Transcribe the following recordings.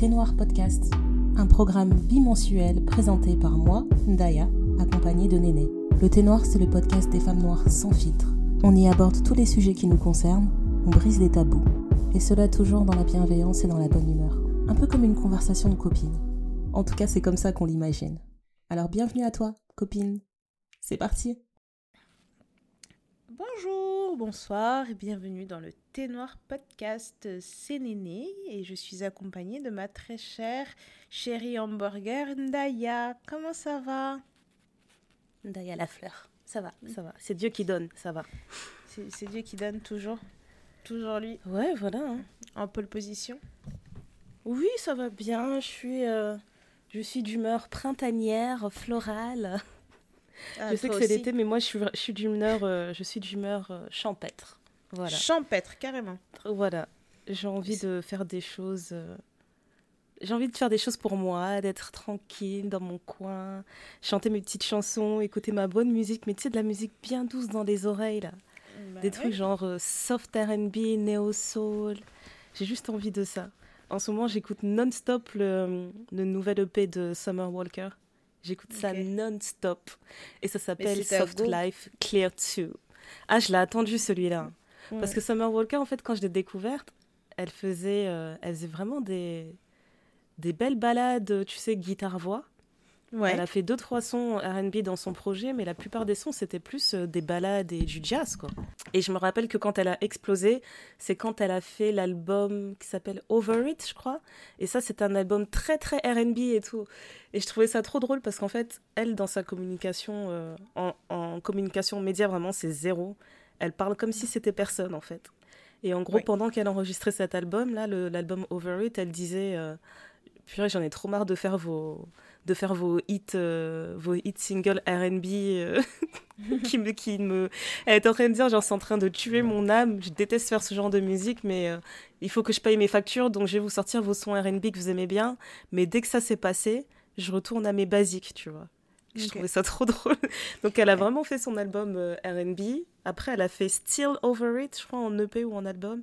Thé Noir Podcast, un programme bimensuel présenté par moi, Ndaya, accompagnée de Néné. Le Thé Noir, c'est le podcast des femmes noires sans filtre. On y aborde tous les sujets qui nous concernent, on brise les tabous. Et cela toujours dans la bienveillance et dans la bonne humeur. Un peu comme une conversation de copines. En tout cas, c'est comme ça qu'on l'imagine. Alors bienvenue à toi, copine. C'est parti. Bonjour, bonsoir et bienvenue dans le Thé Noir podcast. C'est Néné et je suis accompagnée de ma très chère chérie hamburger Ndaya. Comment ça va? Ndaya la fleur. Ça va, ça va. C'est Dieu qui donne, ça va. C'est Dieu qui donne toujours Toujours lui Ouais, voilà. Hein. En pole position Oui, ça va bien. Je suis, euh, je suis d'humeur printanière, florale. Ah, je sais que c'est l'été, mais moi je suis, je suis d'humeur, euh, je suis d'humeur euh, champêtre. Voilà. Champêtre, carrément. Voilà. J'ai envie de faire des choses. J'ai envie de faire des choses pour moi, d'être tranquille dans mon coin, chanter mes petites chansons, écouter ma bonne musique, mais tu sais, de la musique bien douce dans les oreilles, là. Bah des trucs genre euh, soft RB, néo soul. J'ai juste envie de ça. En ce moment, j'écoute non-stop le, le, nouvel EP de Summer Walker. J'écoute ça non-stop. Et ça s'appelle Soft Life Clear 2. Ah, je l'ai attendu celui-là. Parce que Summer Walker, en fait, quand je l'ai découverte, elle faisait, euh, elle faisait vraiment des, des belles balades, tu sais, guitare-voix. Elle a fait deux trois sons R&B dans son projet, mais la plupart des sons c'était plus euh, des ballades et du jazz quoi. Et je me rappelle que quand elle a explosé, c'est quand elle a fait l'album qui s'appelle Over It, je crois. Et ça c'est un album très très R&B et tout. Et je trouvais ça trop drôle parce qu'en fait, elle dans sa communication euh, en, communication média vraiment c'est zéro. Elle parle comme si c'était personne en fait. Et en gros, pendant qu'elle enregistrait cet album là, l'album Over It, elle disait euh, purée, j'en ai trop marre de faire vos de faire vos hits, euh, vos hits singles R&B euh, qui me, qui me, elle est en train de dire genre c'est en train de tuer mon âme. Je déteste faire ce genre de musique, mais euh, il faut que je paye mes factures, donc je vais vous sortir vos sons R&B que vous aimez bien. Mais dès que ça s'est passé, je retourne à mes basiques, tu vois. Je trouvais ça trop drôle. donc elle a vraiment fait son album R&B. Après, elle a fait Still Over It, je crois en EP ou en album.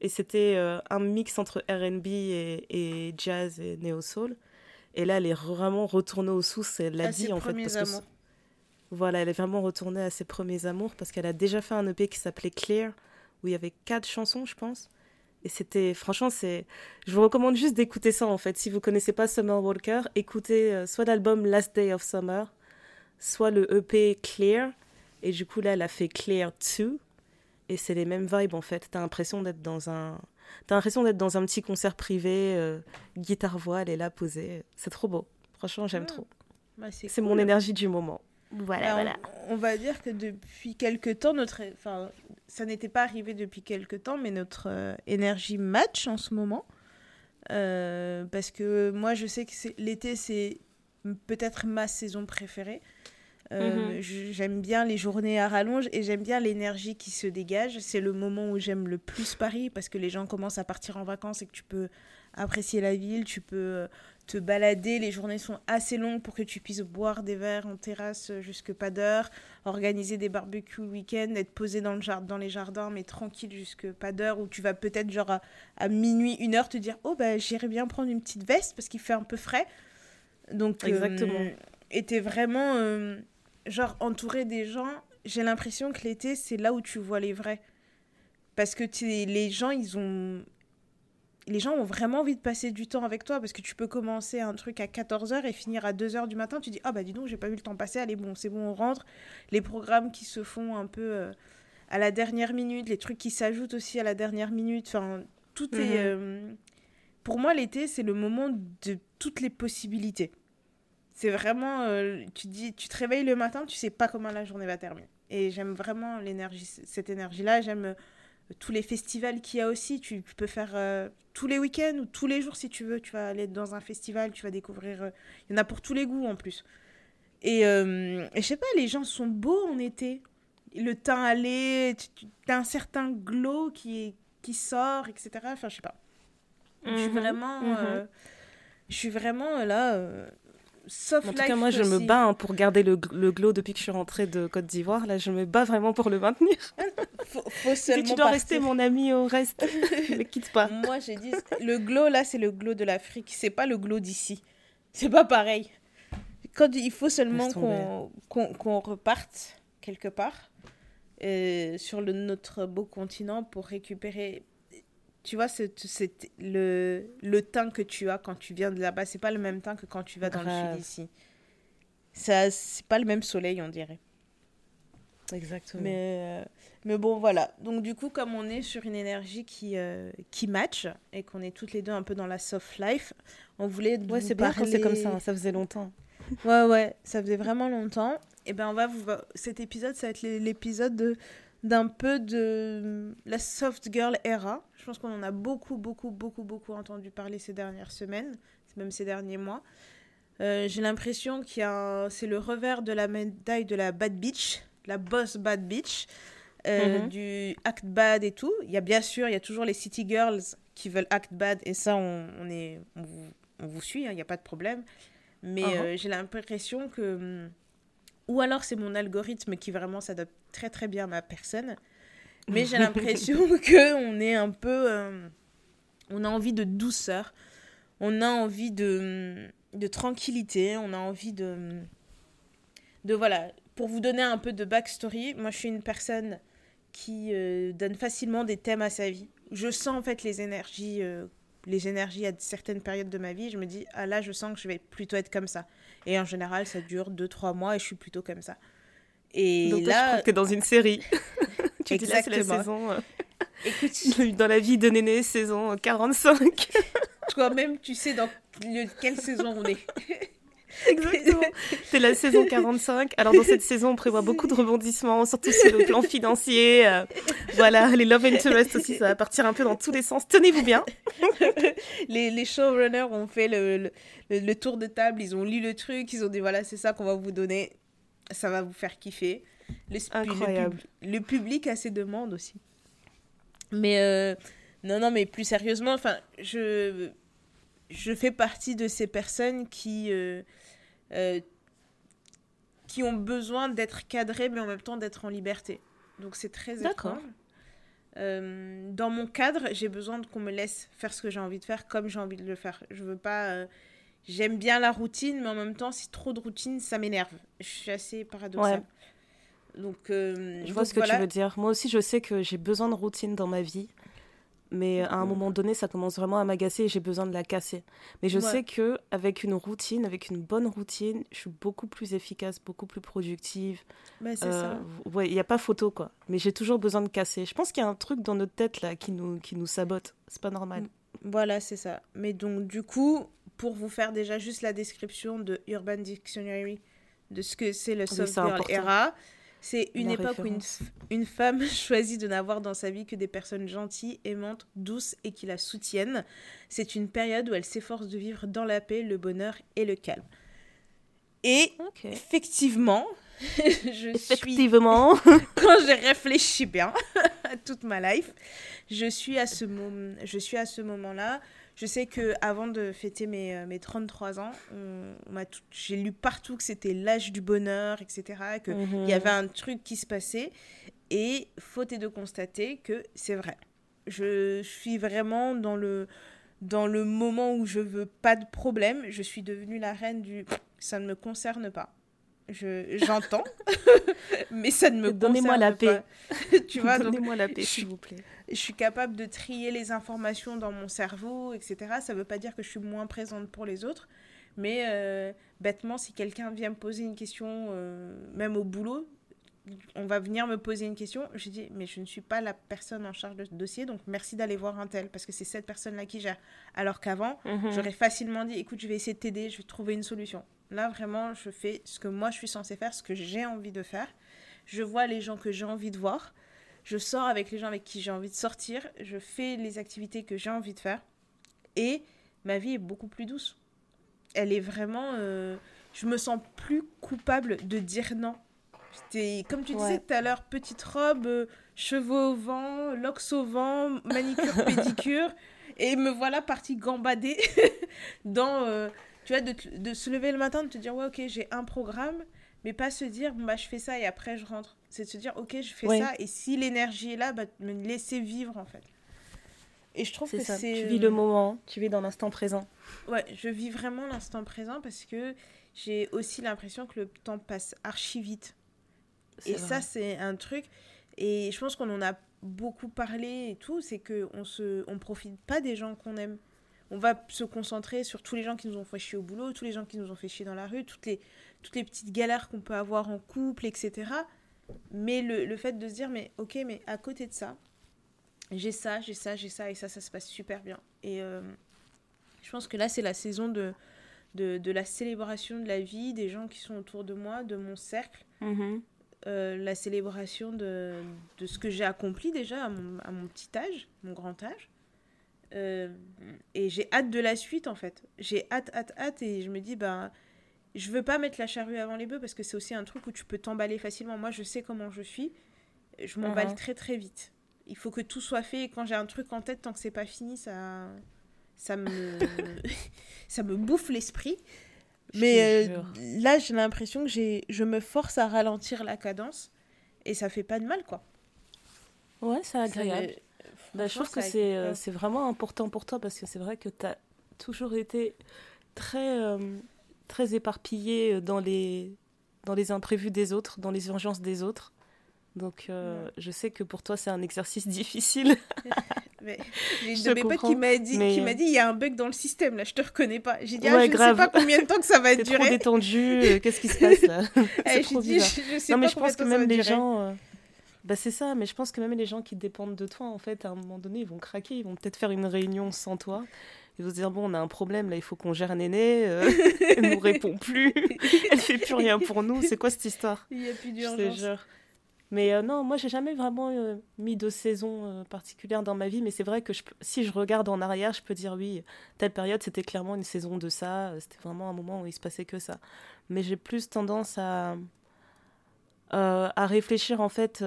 Et c'était un mix entre R&B et, et jazz et neo soul. Et là, elle est vraiment retournée aux sources. Elle l'a dit en fait. Parce que, voilà, elle est vraiment retournée à ses premiers amours parce qu'elle a déjà fait un EP qui s'appelait Clear, où il y avait quatre chansons, je pense. Et c'était, franchement, c'est. Je vous recommande juste d'écouter ça en fait. Si vous connaissez pas Summer Walker, écoutez euh, soit l'album Last Day of Summer, soit le EP Clear. Et du coup, là, elle a fait Clear 2. Et c'est les mêmes vibes en fait. T'as l'impression d'être dans un T'as l'impression d'être dans un petit concert privé, euh, guitare-voix, elle est là posée. C'est trop beau. Franchement, j'aime ah. trop. Bah, c'est mon énergie du moment. Voilà, bah, voilà. On, va dire que depuis quelques temps, notre, enfin, ça n'était pas arrivé depuis quelques temps, mais notre euh, énergie match en ce moment. Euh, parce que moi, je sais que l'été, c'est peut-être ma saison préférée. Euh, mhm. J'aime bien les journées à rallonge et j'aime bien l'énergie qui se dégage. C'est le moment où j'aime le plus Paris parce que les gens commencent à partir en vacances et que tu peux apprécier la ville, tu peux euh, te balader. Les journées sont assez longues pour que tu puisses boire des verres en terrasse jusque pas d'heure, organiser des barbecues le week-end, être posé dans, le jardin, dans les jardins mais tranquille jusque pas d'heure où tu vas peut-être genre à, minuit, une heure te dire oh bah j'irai bien prendre une petite veste parce qu'il fait un peu frais. Donc exactement. Euh, t'es vraiment genre entouré des gens, j'ai l'impression que l'été, c'est là où tu vois les vrais. Parce que les gens, ils ont. Les gens ont vraiment envie de passer du temps avec toi parce que tu peux commencer un truc à 14h et finir à 2h du matin. Tu dis Ah bah dis donc, j'ai pas vu le temps passer, allez, bon, c'est bon, on rentre. Les programmes qui se font un peu euh, à la dernière minute, les trucs qui s'ajoutent aussi à la dernière minute. Enfin, tout est. Mhm. Euh, pour moi, l'été, c'est le moment de toutes les possibilités. C'est vraiment, euh, tu dis, tu te réveilles le matin, tu sais pas comment la journée va terminer. Et j'aime vraiment l'énergie, cette énergie-là. J'aime euh, tous les festivals qu'il y a aussi. Tu, peux faire euh, tous les week-ends ou tous les jours si tu veux. Tu vas aller dans un festival, tu vas découvrir. Il y en a pour tous les goûts en plus. Et, et je sais pas, les gens sont beaux en été. Le teint allé, tu, as un certain glow qui, qui sort, etc. Enfin, je sais pas. Je suis mhm. vraiment. Mhm. je suis vraiment là soft En tout cas, moi, je me bats hein, pour garder le, le, glow depuis que je suis rentrée de Côte d'Ivoire. Là, je me bats vraiment pour le maintenir. faut, faut seulement tu dois rester mon ami au reste. ne quitte pas. Moi, j'ai dit, le glow, là, c'est le glow de l'Afrique. C'est pas le glow d'ici. C'est pas pareil. Quand il faut seulement qu'on reparte quelque part euh, sur le, notre beau continent pour récupérer tu vois, c'est, le, le teint que tu as quand tu viens de là-bas, c'est pas le même teint que quand tu vas dans le sud ici. Ça, c'est pas le même soleil, on dirait. Exactement. Mais, euh, mais bon, voilà. Donc, du coup, comme on est sur une énergie qui, euh, qui match et qu'on est toutes les deux un peu dans la soft life, on voulait. Ouais, c'est bien c'est comme ça, ça faisait longtemps. ouais, ouais, ça faisait vraiment longtemps. Et ben, on va vous. Cet épisode, ça va être l'épisode de d'un peu de la soft girl era. Je pense qu'on en a beaucoup, beaucoup, beaucoup, beaucoup entendu parler ces dernières semaines, même ces derniers mois. Euh, j'ai l'impression qu'il a... c'est le revers de la médaille de la bad bitch, la boss bad bitch, euh, mhm. du act bad et tout. Il y a bien sûr, il y a toujours les city girls qui veulent act bad et ça, on, on est, on vous, on vous suit, hein, il n'y a pas de problème. Mais uh-huh. euh, j'ai l'impression que hum, ou alors c'est mon algorithme qui vraiment s'adapte très très bien à ma personne. Mais j'ai l'impression qu'on est un peu... Euh, on a envie de douceur, on a envie de, de tranquillité, on a envie de... De voilà, pour vous donner un peu de backstory, moi je suis une personne qui euh, donne facilement des thèmes à sa vie. Je sens en fait les énergies euh, les énergies à certaines périodes de ma vie, je me dis, ah là, je sens que je vais plutôt être comme ça. Et en général, ça dure 2-3 mois et je suis plutôt comme ça. Et Donc là, je crois que es dans une série. tu dis là, c'est la saison. Euh, Écoute, dans la vie de Néné, saison 45. Toi-même, tu sais dans quelle saison on est. Exactement. C'est la saison 45. Alors dans cette saison, on prévoit beaucoup de rebondissements, surtout sur le plan financier. Euh, voilà, les love interest aussi, ça va partir un peu dans tous les sens. Tenez-vous bien. les, les, showrunners ont fait le, le, tour de table, ils ont lu le truc, ils ont dit voilà, c'est ça qu'on va vous donner. Ça va vous faire kiffer. Le, Incroyable. Le, public a ses demandes aussi. Mais euh, non, non, mais plus sérieusement, enfin, je je fais partie de ces personnes qui euh, euh, qui ont besoin d'être cadrés, mais en même temps d'être en liberté. Donc c'est très étrange. Euh, dans mon cadre, j'ai besoin qu'on me laisse faire ce que j'ai envie de faire comme j'ai envie de le faire. Je veux pas. Euh, j'aime bien la routine, mais en même temps, si trop de routine, ça m'énerve. Je suis assez paradoxale. Donc, je vois ce que tu veux dire. Moi aussi, je sais que j'ai besoin de routine dans ma vie mais à un moment donné, ça commence vraiment à m'agacer et j'ai besoin de la casser. Mais je sais que avec une routine, avec une bonne routine, je suis beaucoup plus efficace, beaucoup plus productive. Mais c'est ça. Euh, ouais, il n'y a pas photo quoi. Mais j'ai toujours besoin de casser. Je pense qu'il y a un truc dans notre tête là qui nous qui nous sabote. C'est pas normal. Voilà, c'est ça. Mais donc du coup, pour vous faire déjà juste la description de Urban Dictionary de ce que c'est le software era c'est une époque où une, femme choisit de n'avoir dans sa vie que des personnes gentilles, aimantes, douces et qui la soutiennent. C'est une période où elle s'efforce de vivre dans la paix, le bonheur et le calme. Et effectivement, je effectivement. quand j'ai réfléchi bien à toute ma life, je suis à ce moment, je suis à ce moment-là je sais que avant de fêter mes, euh, mes 33 ans, j'ai lu partout que c'était l'âge du bonheur, etc., qu'il mhm. y avait un truc qui se passait. Et faute est de constater que c'est vrai. Je suis vraiment dans le, dans le moment où je veux pas de problème. Je suis devenue la reine du ça ne me concerne pas. J'entends, mais ça ne me Donnez-moi la paix. tu vois, Donnez-moi la paix, s'il vous plaît. Je suis capable de trier les informations dans mon cerveau, etc. Ça ne veut pas dire que je suis moins présente pour les autres, mais euh, bêtement, si quelqu'un vient me poser une question, euh, même au boulot, on va venir me poser une question. Je dis, mais je ne suis pas la personne en charge de ce dossier, donc merci d'aller voir un tel, parce que c'est cette personne-là qui gère. Alors qu'avant, mhm. j'aurais facilement dit, écoute, je vais essayer de t'aider, je vais trouver une solution. Là, vraiment, je fais ce que moi, je suis censée faire, ce que j'ai envie de faire. Je vois les gens que j'ai envie de voir. Je sors avec les gens avec qui j'ai envie de sortir. Je fais les activités que j'ai envie de faire. Et ma vie est beaucoup plus douce. Elle est vraiment... Euh, je me sens plus coupable de dire non. Comme tu disais tout à l'heure, petite robe, euh, cheveux au vent, locks au vent, manicure, pédicure. et me voilà partie gambader dans... Euh, Tu vois, de, de, se lever le matin, de te dire, ouais, ok, j'ai un programme, mais pas se dire, bah, je fais ça et après je rentre. C'est de se dire, ok, je fais ça, et si l'énergie est là, bah, me laisser vivre, en fait. Et je trouve que c'est. Tu vis le moment, tu vis dans l'instant présent. Ouais, je vis vraiment l'instant présent parce que j'ai aussi l'impression que le temps passe archi vite. Et ça, c'est un truc. Et je pense qu'on en a beaucoup parlé et tout, c'est qu'on se, on profite pas des gens qu'on aime. On va se concentrer sur tous les gens qui nous ont fait chier au boulot, tous les gens qui nous ont fait chier dans la rue, toutes les, toutes les petites galères qu'on peut avoir en couple, etc. Mais le, le fait de se dire, mais ok, mais à côté de ça, j'ai ça, j'ai ça, j'ai ça, et ça, ça se passe super bien. Et euh, je pense que là, c'est la saison de, de, de, la célébration de la vie, des gens qui sont autour de moi, de mon cercle. Mm-hmm. Euh, la célébration de, de ce que j'ai accompli déjà à mon, à mon, petit âge, mon grand âge. Euh, et j'ai hâte de la suite, en fait. J'ai hâte, hâte, hâte, et je me dis, bah, je veux pas mettre la charrue avant les bœufs parce que c'est aussi un truc où tu peux t'emballer facilement. Moi, je sais comment je suis. Je m'emballe uh-huh. très, très vite. Il faut que tout soit fait. Et quand j'ai un truc en tête, tant que c'est pas fini, ça, ça me, ça me bouffe l'esprit. Mais euh, là, j'ai l'impression que j'ai, je me force à ralentir la cadence et ça fait pas de mal, quoi. Ouais, c'est agréable. Bah, je trouve que c'est, euh, vraiment important pour toi parce que c'est vrai que tu as toujours été très, euh, très éparpillé dans les, dans les imprévus des autres, dans les urgences des autres. Donc, je sais que pour toi, c'est un exercice difficile. Mais j'ai une de mes potes qui m'a dit, qui m'a dit, il y a un bug dans le système là, je te reconnais pas. J'ai dit, ah, je ne sais pas combien de temps que ça va durer. Trop détendu. Euh, qu'est-ce qui se passe là? Trop dit, Je, sais non, mais je pense que même les gens. Bah c'est ça, mais je pense que même les gens qui dépendent de toi, en fait, à un moment donné, ils vont craquer, ils vont peut-être faire une réunion sans toi. Ils vont se dire bon, on a un problème là, il faut qu'on gère Néné. Euh, elle nous répond plus, elle fait plus rien pour nous. C'est quoi cette histoire? Il n'y a plus d'urgence. Mais euh, non, moi, j'ai jamais vraiment euh, mis de saison euh, particulière dans ma vie. Mais c'est vrai que je, si je regarde en arrière, je peux dire oui, telle période, c'était clairement une saison de ça. C'était vraiment un moment où il se passait que ça. Mais j'ai plus tendance à, à réfléchir, en fait,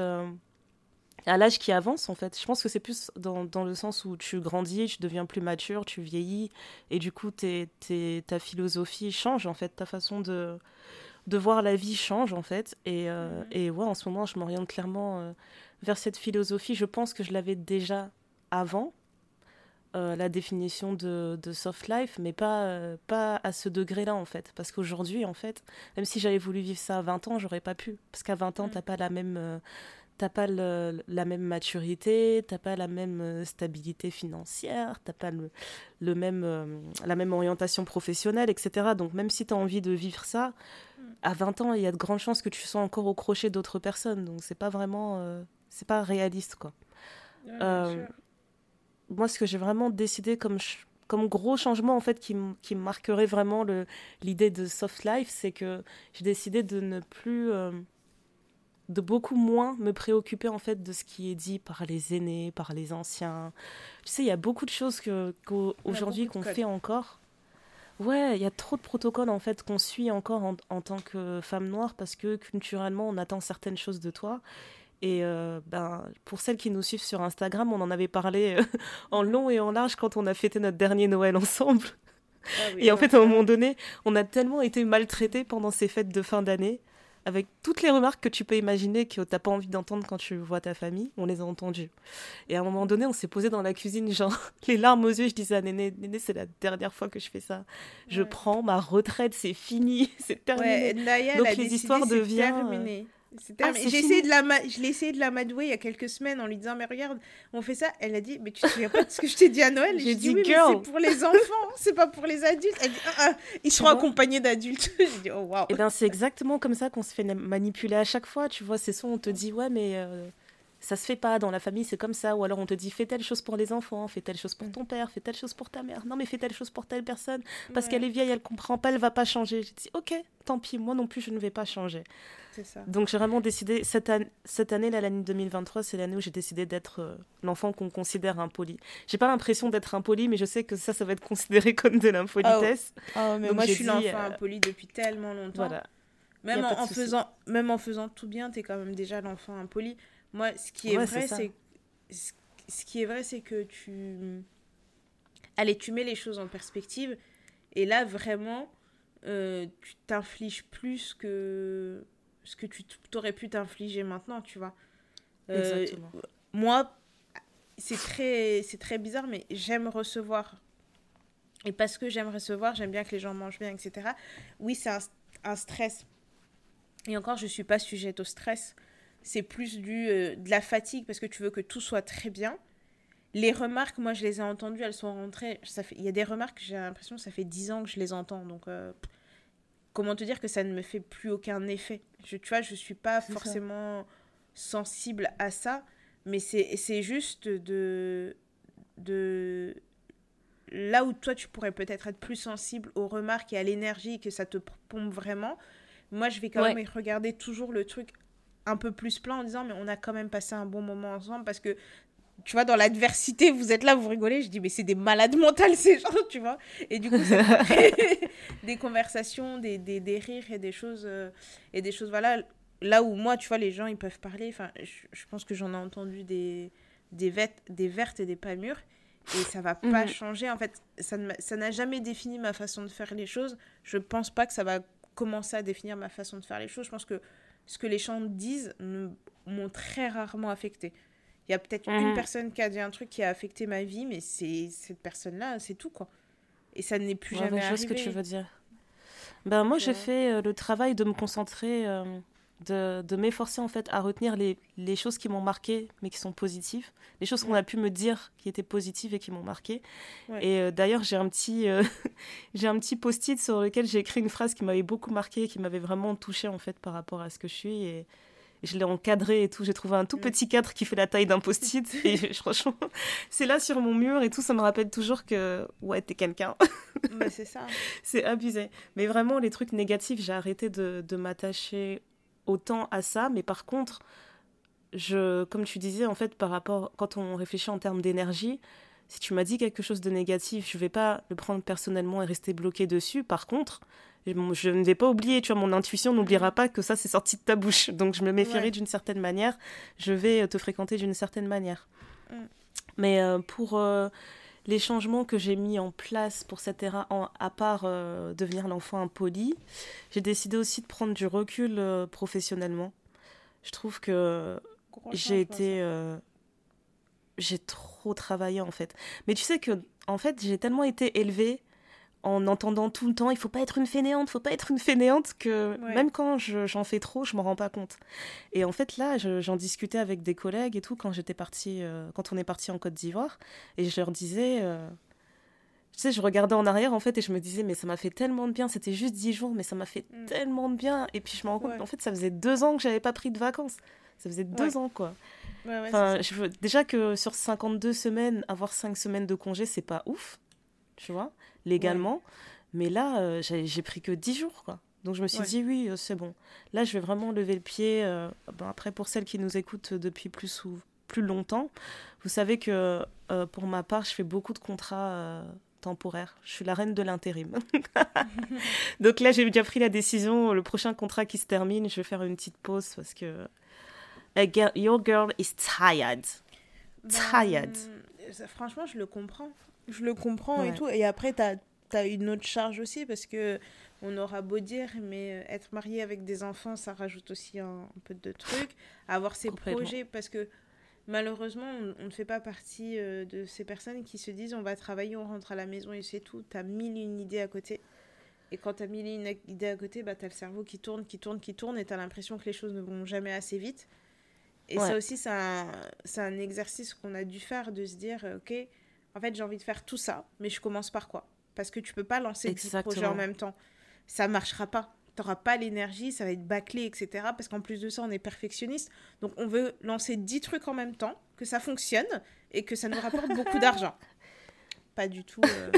à l'âge qui avance, en fait. Je pense que c'est plus dans, dans, le sens où tu grandis, tu deviens plus mature, tu vieillis. Et du coup, ta philosophie change, en fait, ta façon de de voir la vie change en fait. Et, euh, mhm. et ouais, en ce moment, je m'oriente clairement euh, vers cette philosophie. Je pense que je l'avais déjà avant, euh, la définition de, de, soft life, mais pas, pas à ce degré-là en fait. Parce qu'aujourd'hui, en fait, même si j'avais voulu vivre ça à 20 ans, j'aurais pas pu. Parce qu'à 20 ans, mhm. t'as pas la même t'as pas le, la même maturité, t'as pas la même euh, stabilité financière, t'as pas le, le même, euh, la même orientation professionnelle, etc. Donc même si tu as envie de vivre ça, à 20 ans, il y a de grandes chances que tu sois encore au crochet d'autres personnes. Donc c'est pas vraiment, euh, c'est pas réaliste quoi. Moi, ce que j'ai vraiment décidé comme comme gros changement en fait qui, qui marquerait vraiment l'idée de soft life, c'est que j'ai décidé de ne plus de beaucoup moins me préoccuper en fait de ce qui est dit par les aînés, par les anciens. Tu sais, il y a beaucoup de choses que qu'aujourd'hui qu'on fait encore. Ouais, il y a trop de protocoles en fait qu'on suit encore en, tant que femme noire parce que culturellement on attend certaines choses de toi. Et euh, ben, pour celles qui nous suivent sur Instagram, on en avait parlé euh, en long et en large quand on a fêté notre dernier Noël ensemble. Ah et en fait, à un moment donné, on a tellement été maltraités pendant ces fêtes de fin d'année avec toutes les remarques que tu peux imaginer que t'as pas envie d'entendre quand tu vois ta famille, on les a entendues. Et à un moment donné, on s'est posé dans la cuisine, genre les larmes aux yeux. Je disais à Néné, Néné, c'est la dernière fois que je fais ça. Je prends ma retraite, c'est fini, c'est terminé. Donc les histoires deviennent. Ah, j'ai essayé de la je l'ai essayé de la madouer il y a quelques semaines en lui disant mais regarde on fait ça. Elle a dit mais tu te souviens pas de ce que je t'ai dit à Noël? J'ai dit, oui mais c'est pour les enfants c'est pas pour les adultes. Elle dit ah, ah, ils seront accompagnés d'adultes. J'ai dit oh waouh. Et eh ben c'est exactement comme ça qu'on se fait manipuler à chaque fois tu vois. C'est soit on te dit ouais mais euh, ça se fait pas dans la famille, c'est comme ça. Ou alors on te dit fais telle chose pour les enfants, fais telle chose pour ton père, fais telle chose pour ta mère. Non mais fais telle chose pour telle personne. Parce qu'elle est vieille, elle comprend pas, elle va pas changer. J'ai dit ok, tant pis, moi non plus je ne vais pas changer. Ça. Donc j'ai vraiment décidé cette, année, cette année l'année 2023, c'est l'année où j'ai décidé d'être euh, l'enfant qu'on considère impoli. J'ai pas l'impression d'être impoli, mais je sais que ça, ça va être considéré comme de l'impolitesse. Oh. mais moi je suis l'enfant euh, impoli depuis tellement longtemps. Voilà. Même en, faisant, même en faisant tout bien, tu es quand même déjà l'enfant impoli. Moi, ce qui est vrai, c'est ce qui est vrai, c'est que tu allez, tu mets les choses en perspective Et là, vraiment, euh, tu t'infliges plus que ce que tu t'aurais pu t'infliger maintenant, tu vois. Euh, Exactement. Moi, c'est très, c'est très bizarre, mais j'aime recevoir. Et parce que j'aime recevoir, j'aime bien que les gens mangent bien, etc. Oui, c'est un, un, stress. Et encore, je ne suis pas sujette au stress. C'est plus du, euh, de la fatigue parce que tu veux que tout soit très bien. Les remarques, moi, je les ai entendues, elles sont rentrées. Ça fait, il y a des remarques, j'ai l'impression que ça fait 10 ans que je les entends. Donc, euh, comment te dire que ça ne me fait plus aucun effet? Je, Tu vois, je ne suis pas forcément sensible à ça, mais c'est juste de, de. Là où toi, tu pourrais peut-être être plus sensible aux remarques et à l'énergie, que ça te pompe vraiment, moi, je vais quand même regarder toujours le truc un peu plus plein en disant mais on a quand même passé un bon moment ensemble parce que tu vois, dans l'adversité, vous êtes là, vous rigolez. Je dis, mais c'est des malades mentales, ces gens, tu vois. Et du coup, des conversations, des, des, des, rires et des choses, euh, et des choses, voilà. Là où moi, tu vois, les gens, ils peuvent parler. Enfin, je, pense que j'en ai entendu des, des, des vertes et des pas mûres. Et ça va pas mhm. changer. En fait, ça n'a jamais défini ma façon de faire les choses. Je pense pas que ça va commencer à définir ma façon de faire les choses. Je pense que ce que les gens disent m'ont très rarement affecté. Il y a peut-être une mhm. personne qui a dit un truc qui a affecté ma vie, mais c'est cette personne-là, c'est tout, quoi. Et ça n'est plus jamais arrivé. Je ce que tu veux dire. Ben, moi, j'ai fait euh, le travail de me concentrer, euh, de, de m'efforcer, en fait, à retenir les, les choses qui m'ont marqué, mais qui sont positives. Les choses qu'on a pu me dire qui étaient positives et qui m'ont marqué. Et euh, d'ailleurs, j'ai un petit, j'ai un petit post-it sur lequel j'ai écrit une phrase qui m'avait beaucoup marqué, qui m'avait vraiment touchée, en fait, par rapport à ce que je suis. Et je l'ai encadré et tout. J'ai trouvé un tout mm. petit cadre qui fait la taille d'un post-it. et franchement, c'est là sur mon mur et tout. Ça me rappelle toujours que, ouais, t'es quelqu'un. Mais c'est ça. c'est abusé. Mais vraiment, les trucs négatifs, j'ai arrêté de, de m'attacher autant à ça. Mais par contre, je, comme tu disais, en fait, par rapport, quand on réfléchit en termes d'énergie, si tu m'as dit quelque chose de négatif, je vais pas le prendre personnellement et rester bloqué dessus. Par contre, je ne vais pas oublier, tu vois, mon intuition n'oubliera pas que ça, c'est sorti de ta bouche. Donc, je me méfierai d'une certaine manière. Je vais te fréquenter d'une certaine manière. Mm. Mais euh, pour euh, les changements que j'ai mis en place pour cette era, à part euh, devenir l'enfant impoli, j'ai décidé aussi de prendre du recul professionnellement. Je trouve que j'ai été. j'ai trop travaillé, en fait. Mais tu sais que, en fait, j'ai tellement été élevée en entendant tout le temps il faut pas être une fainéante, faut pas être une fainéante que même quand j'en fais trop, je m'en rends pas compte. Et en fait là, j'en discutais avec des collègues et tout quand j'étais partie, euh, quand on est parti en Côte d'Ivoire, et je leur disais, euh, tu sais, je regardais en arrière en fait et je me disais mais ça m'a fait tellement de bien, c'était juste dix jours, mais ça m'a fait mm. tellement de bien. Et puis je me rends compte, en fait ça faisait deux ans que j'avais pas pris de vacances, ça faisait deux ans quoi. enfin, je veux... déjà que sur 52 semaines, avoir 5 semaines de congé, c'est pas ouf, tu vois légalement. Mais là, euh, j'ai pris que 10 jours, quoi. Donc je me suis dit, oui, euh, c'est bon. Là, je vais vraiment lever le pied. Euh, après, pour celles qui nous écoutent depuis plus, ou, plus longtemps, vous savez que pour ma part, je fais beaucoup de contrats temporaires. Je suis la reine de l'intérim. Donc là, j'ai déjà pris la décision. Le prochain contrat qui se termine, je vais faire une petite pause parce que your girl is tired. Ben, tired. Franchement, je le comprends. Je le comprends et tout. Et après, tu as, as, une autre charge aussi parce que on aura beau dire, mais euh, être marié avec des enfants, ça rajoute aussi un, peu de trucs. Avoir ses projets parce que malheureusement, on, ne fait pas partie euh, de ces personnes qui se disent on va travailler, on rentre à la maison et c'est tout. Tu as mille et une idées à côté. Et quand tu as mille et une idées à côté, bah, tu as le cerveau qui tourne, qui tourne, qui tourne et tu as l'impression que les choses ne vont jamais assez vite. Et ça aussi, c'est un, un, exercice qu'on a dû faire de se dire, ok, en fait, j'ai envie de faire tout ça, mais je commence par quoi? Parce que tu peux pas lancer 10 projets en même temps. Ça marchera pas. Tu n'auras pas l'énergie, ça va être bâclé, etc. Parce qu'en plus de ça, on est perfectionniste. Donc, on veut lancer 10 trucs en même temps, que ça fonctionne et que ça nous rapporte beaucoup d'argent. Pas du tout. Euh,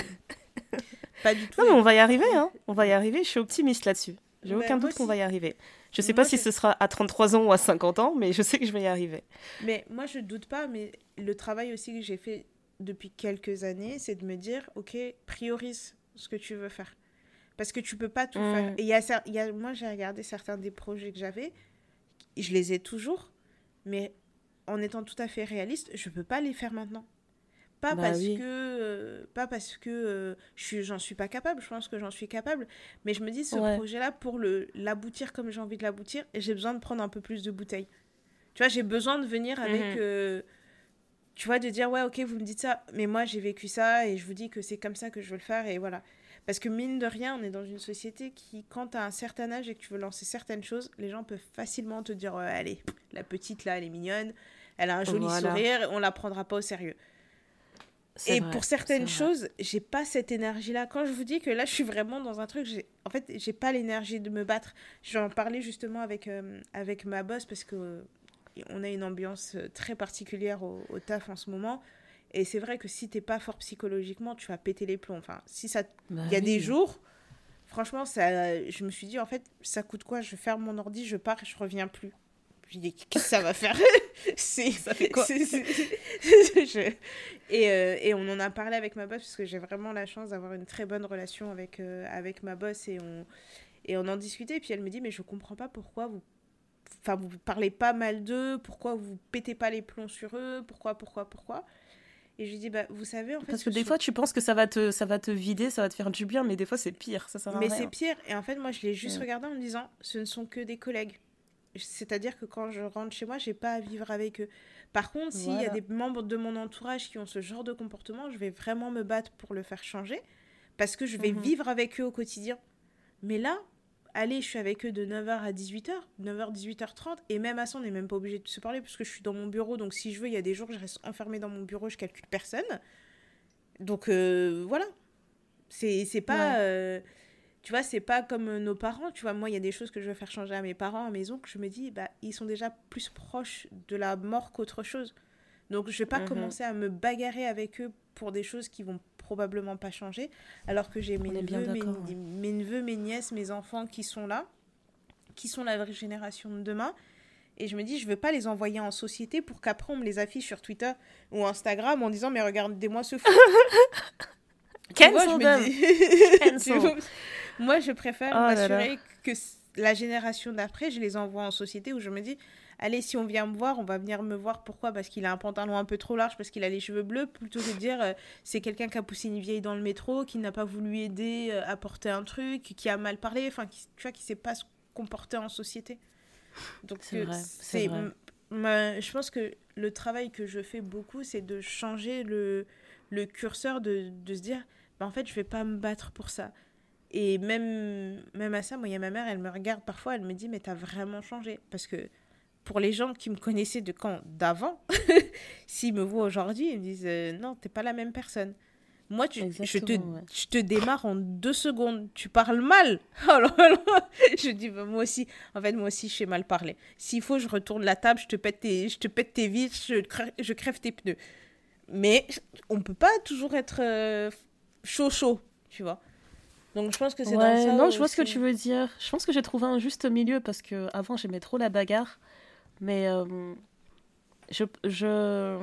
pas du tout. Non, mais on va y arriver. Hein. On va y arriver. Je suis optimiste là-dessus. J'ai aucun doute qu'on va y arriver. Je sais pas si ce sera à 33 ans ou à 50 ans, mais je sais que je vais y arriver. Mais moi, je doute pas, mais le travail aussi que j'ai fait depuis quelques années, c'est de me dire, ok, priorise ce que tu veux faire. Parce que tu peux pas tout faire. Mm. Et y a, y a, moi, j'ai regardé certains des projets que j'avais, je les ai toujours, mais en étant tout à fait réaliste, je peux pas les faire maintenant. Pas, bah parce que, euh, pas parce que euh, je j'en suis pas capable, je pense que j'en suis capable, mais je me dis, ce projet-là, pour l'aboutir comme j'ai envie de l'aboutir, j'ai besoin de prendre un peu plus de bouteilles. Tu vois, j'ai besoin de venir avec, mhm. euh, tu vois, de dire, ouais, ok, vous me dites ça, mais moi j'ai vécu ça et je vous dis que c'est comme ça que je veux le faire et voilà. Parce que mine de rien, on est dans une société qui, quand tu as un certain âge et que tu veux lancer certaines choses, les gens peuvent facilement te dire, allez, la petite là, elle est mignonne, elle a un joli sourire, on la prendra pas au sérieux. Et pour certaines choses, j'ai pas cette énergie-là. Quand je vous dis que là, je suis vraiment dans un truc, en fait, j'ai pas l'énergie de me battre. J'en parlais justement avec, euh, avec ma boss parce que euh, on a une ambiance euh, très particulière au, taf en ce moment. Et c'est vrai que si t'es pas fort psychologiquement, tu vas péter les plombs. Enfin, si ça, bah il y a des jours, franchement, ça, je me suis dit en fait, ça coûte quoi? Je ferme mon ordi, je pars et je reviens plus. Je dis, qu'est-ce que ça va faire? C'est, Ça fait quoi? et, euh, et, on en a parlé avec ma boss, parce que j'ai vraiment la chance d'avoir une très bonne relation avec, euh, avec ma boss, et on, et on en discutait, et puis elle me dit, mais je comprends pas pourquoi vous enfin vous parlez pas mal d'eux, pourquoi vous pétez pas les plombs sur eux, pourquoi, pourquoi, pourquoi? Et je lui dis, bah, vous savez, en fait. Parce que des fois, tu penses que ça va, te, ça va te vider, ça va te faire du bien, mais des fois, c'est pire. Ça mais c'est pire. Et en fait, moi, je l'ai juste regardé en me disant, ce ne sont que des collègues. C'est-à-dire que quand je rentre chez moi, j'ai pas à vivre avec eux. Par contre, s'il y a des membres de mon entourage qui ont ce genre de comportement, je vais vraiment me battre pour le faire changer parce que je vais mhm. vivre avec eux au quotidien. Mais là, allez, je suis avec eux de 9h à 18h, 9h, 18h30, et même à ça, on n'est même pas obligé de se parler parce que je suis dans mon bureau, donc si je veux, il y a des jours, je reste enfermée dans mon bureau, je calcule personne. Donc euh, voilà. C'est pas. Euh, tu vois, c'est pas comme nos parents. Tu vois, moi, il y a des choses que je veux faire changer à mes parents, à mes oncles. Je me dis, bah, ils sont déjà plus proches de la mort qu'autre chose. Donc, je vais pas mhm. commencer à me bagarrer avec eux pour des choses qui vont probablement pas changer. Alors que j'ai mes, neveux, mes, mes neveux, mes nièces, mes enfants qui sont là, qui sont la vraie génération de demain. Et je me dis, je veux pas les envoyer en société pour qu'après on me les affiche sur Twitter ou Instagram en disant, mais regardez-moi ce fou. Moi, je préfère oh m'assurer que la génération d'après, je les envoie en société où je me dis, allez, si on vient me voir, on va venir me voir. Pourquoi? Parce qu'il a un pantalon un peu trop large, parce qu'il a les cheveux bleus, plutôt que de dire, euh, c'est quelqu'un qui a poussé une vieille dans le métro, qui n'a pas voulu aider euh, à porter un truc, qui a mal parlé, enfin, qui, tu vois, qui sait pas se comporter en société. Donc, c'est euh, je pense que le travail que je fais beaucoup, c'est de changer le, le curseur, de, de se dire, bah, en fait, je vais pas me battre pour ça. Et même, même à ça, moi, il y a ma mère, elle me regarde parfois, elle me dit, mais t'as vraiment changé. Parce que pour les gens qui me connaissaient de quand d'avant, s'ils me voient aujourd'hui, ils me disent, euh, non, t'es pas la même personne. Moi, tu, je, te, je te démarre en deux secondes. Tu parles mal. Alors, je dis, bah, moi aussi, en fait, moi aussi, je sais mal parler. S'il faut, je retourne la table, je te pète tes, je te pète tes vis, je, je crève tes pneus. Mais on peut pas toujours être euh, chaud chaud, tu vois. Donc je pense que c'est dans ça. Non, je vois ce que tu veux dire. Je pense que j'ai trouvé un juste milieu parce que avant j'aimais trop la bagarre, mais euh, je,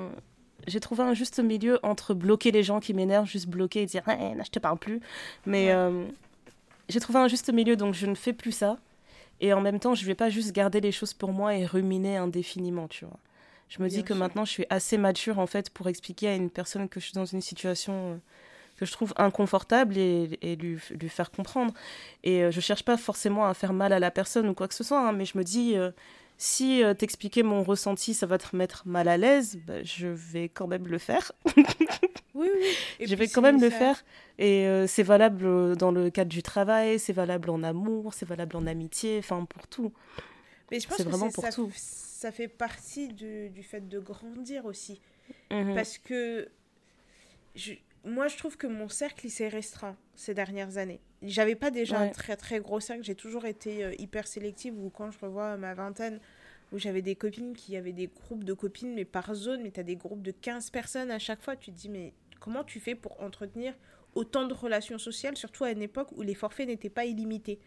j'ai trouvé un juste milieu entre bloquer les gens qui m'énervent, juste bloquer et dire hey, je te parle plus. Mais euh, j'ai trouvé un juste milieu donc je ne fais plus ça. Et en même temps, je vais pas juste garder les choses pour moi et ruminer indéfiniment, tu vois. Je me dis que maintenant, je suis assez mature en fait pour expliquer à une personne que je suis dans une situation euh, que je trouve inconfortable et, et lui, lui, faire comprendre. Et euh, je cherche pas forcément à faire mal à la personne ou quoi que ce soit, hein, mais je me dis, euh, si euh, t'expliquer mon ressenti, ça va te mettre mal à l'aise, bah, je vais quand même le faire. oui, oui. je vais quand même le faire. Et c'est valable dans le cadre du travail, c'est valable en amour, c'est valable en amitié, enfin pour tout. Mais je pense que vraiment pour ça, tout. Ça fait partie du, du fait de grandir aussi. Mhm. Parce que je, moi, je trouve que mon cercle, il s'est restreint ces dernières années. J'avais pas déjà un très très gros cercle, j'ai toujours été euh, hyper sélective, ou quand je revois ma vingtaine, où j'avais des copines qui avaient des groupes de copines, mais par zone, mais tu as des groupes de 15 personnes à chaque fois, tu te dis, mais comment tu fais pour entretenir autant de relations sociales, surtout à une époque où les forfaits n'étaient pas illimités?